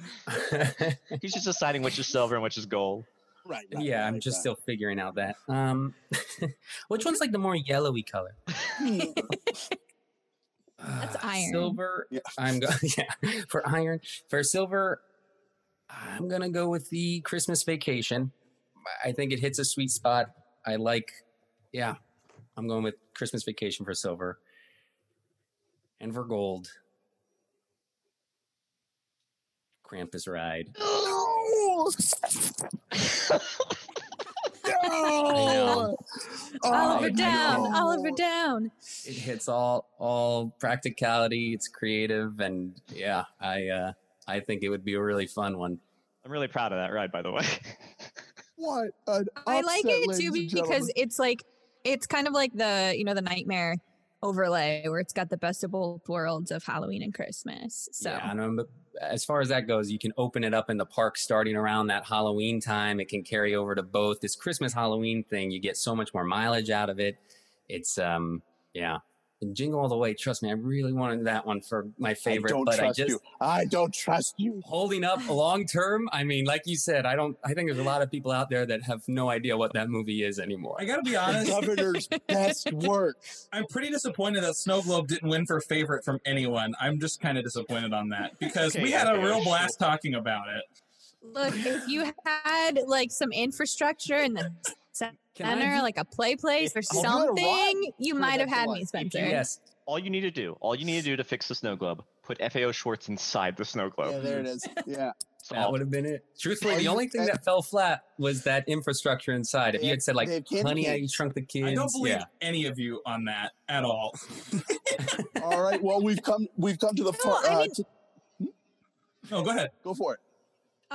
He's just deciding which is silver and which is gold. Right. right, yeah, right, I'm right, just right. still figuring out that. Um, which one's like the more yellowy color? That's Uh, iron. Silver. Yeah. I'm going. Yeah, for iron. For silver, I'm gonna go with the Christmas Vacation. I think it hits a sweet spot. I like. Yeah, I'm going with Christmas Vacation for silver. And for gold, Krampus ride. No! know. Oliver down. Oliver down. It hits all all practicality. It's creative, and yeah, I uh, I think it would be a really fun one. I'm really proud of that ride, by the way. What? An I like it too because it's like it's kind of like the you know the nightmare overlay where it's got the best of both worlds of Halloween and Christmas. So Yeah, I know, but as far as that goes, you can open it up in the park starting around that Halloween time. It can carry over to both this Christmas Halloween thing. You get so much more mileage out of it. It's um yeah. And Jingle All the Way, trust me, I really wanted that one for my favorite, I don't but I just you. I don't trust you. holding up long term. I mean, like you said, I don't. I think there's a lot of people out there that have no idea what that movie is anymore. I gotta be The honest. governor's best work. I'm pretty disappointed that Snow Globe didn't win for favorite from anyone. I'm just kind of disappointed on that because Okay, we had a real sure. blast talking about it. look, if you had like some infrastructure and the Can center, like a play place or I'll do a ride something, you might have had me, Spencer. yes, all you need to do, all you need to do to fix the snow globe, put FAO Schwarz inside the snow globe. Yeah, there it is. Yeah. that would have been it. Truthfully, the only thing uh, that fell flat was that infrastructure inside. If you had said like, they "Honey, I canes. shrunk the kids," I don't believe yeah. any of you on that at all. All right. Well, we've come. We've come to the. No, far, I uh, mean- to- No, go ahead. go for it.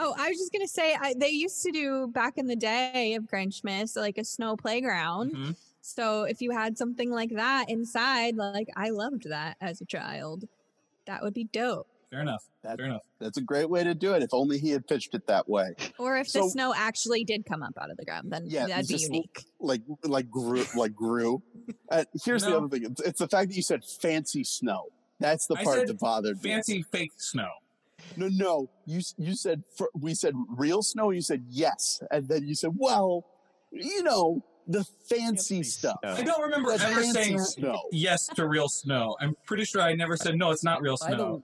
Oh, I was just gonna say I, they used to do back in the day of Grinchmas like a snow playground. Mhm. So if you had something like that inside, like I loved that as a child. That would be dope. Fair enough. That- Fair enough. That's a great way to do it. If only he had pitched it that way. Or if So- the snow actually did come up out of the ground, then Yeah, that'd be just- unique. Like like grew like grew. Uh, here's the other thing. It's, it's the fact that you said fancy snow. That's the I part that bothered me. Fancy fake snow. No, no. You you said fr- we said real snow. You said yes, and then you said, well, you know, the fancy stuff. snow. I don't remember That's ever saying snow. yes to real snow. I'm pretty sure I never said no. It's not real snow.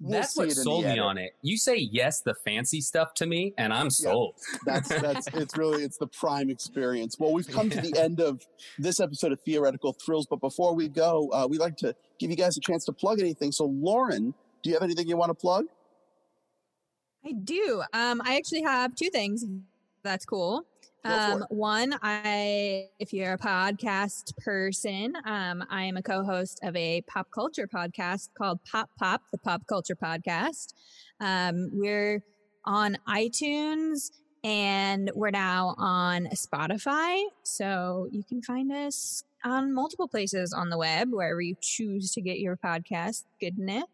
We'll That's what it in the sold me on it. You say yes, the fancy stuff to me, and I'm sold. That's that's it's really it's the prime experience. Well, we've come to the end of this episode of Theoretical Thrills, but before we go, uh, we'd like to give you guys a chance to plug anything. So, Lauren, do you have anything you want to plug? I do. Um, I actually have two things. That's cool. Um, one, I if you're a podcast person, um, I am a co-host of a pop culture podcast called Pop Pop, the Pop Culture Podcast. Um, we're on iTunes and we're now on Spotify, so you can find us on multiple places on the web wherever you choose to get your podcast. Goodness.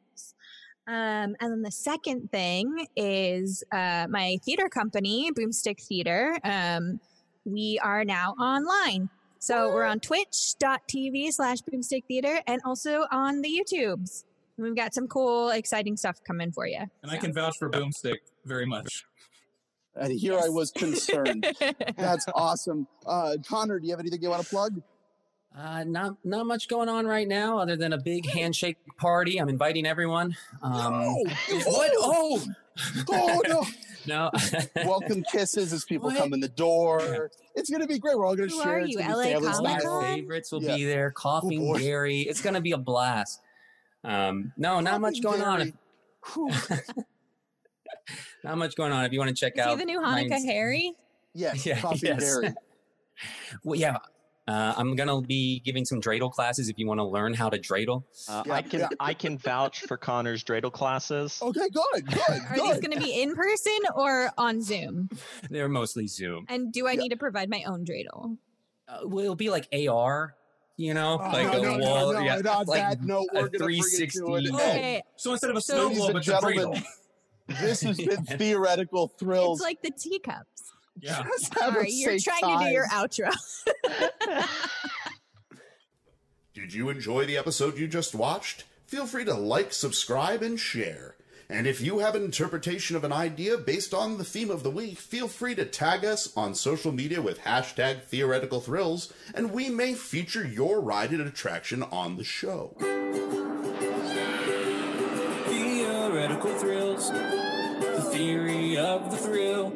Um, and then the second thing is uh, my theater company, Boomstick Theater. Um, we are now online. So we're on twitch.tv slash boomstick theater and also on the YouTubes. We've got some cool, exciting stuff coming for you. And I can vouch for Boomstick very much. And here I was concerned. That's awesome. Uh, Connor, do you have anything you want to plug? Uh, not not much going on right now, other than a big handshake party. I'm inviting everyone. Um, No! What? Oh Oh no! no! Welcome kisses as people What? come in the door. It's gonna be great. We're all gonna Who share. are It's you, gonna be LA Comic. Con? My favorites will Yeah. be there. Coughing boy. Gary. It's gonna be a blast. Um, no, not much going on. Gary. Whew. Not much going on. If you want to check Is out he the new Hanukkah Harry? Yes, Yeah, coffee yes. Gary. Well, yeah. Uh, I'm gonna be giving some dreidel classes if you want to learn how to dreidel. Uh, Yeah, I can yeah. I can vouch for Connor's dreidel classes. Okay, good, good, Are these going to be in person or on Zoom? They're mostly Zoom. And do I Yeah. need to provide my own dreidel? Uh, well, it'll be like AR, you know, Oh, like no, a no, no, wall. no, yeah, and on like that note, a we're gonna bring to 360. an. Okay. So instead of a So- snow globe, it's a dreidel. This has been theoretical thrills. It's like the teacups. Yeah. Just have All a right, you're safe trying to do your outro. Did you enjoy the episode you just watched? Feel free to like, subscribe, and share. And if you have an interpretation of an idea based on the theme of the week, feel free to tag us on social media with hashtag theoretical thrills, and we may feature your ride and attraction on the show. Theoretical thrills. The theory of the thrill.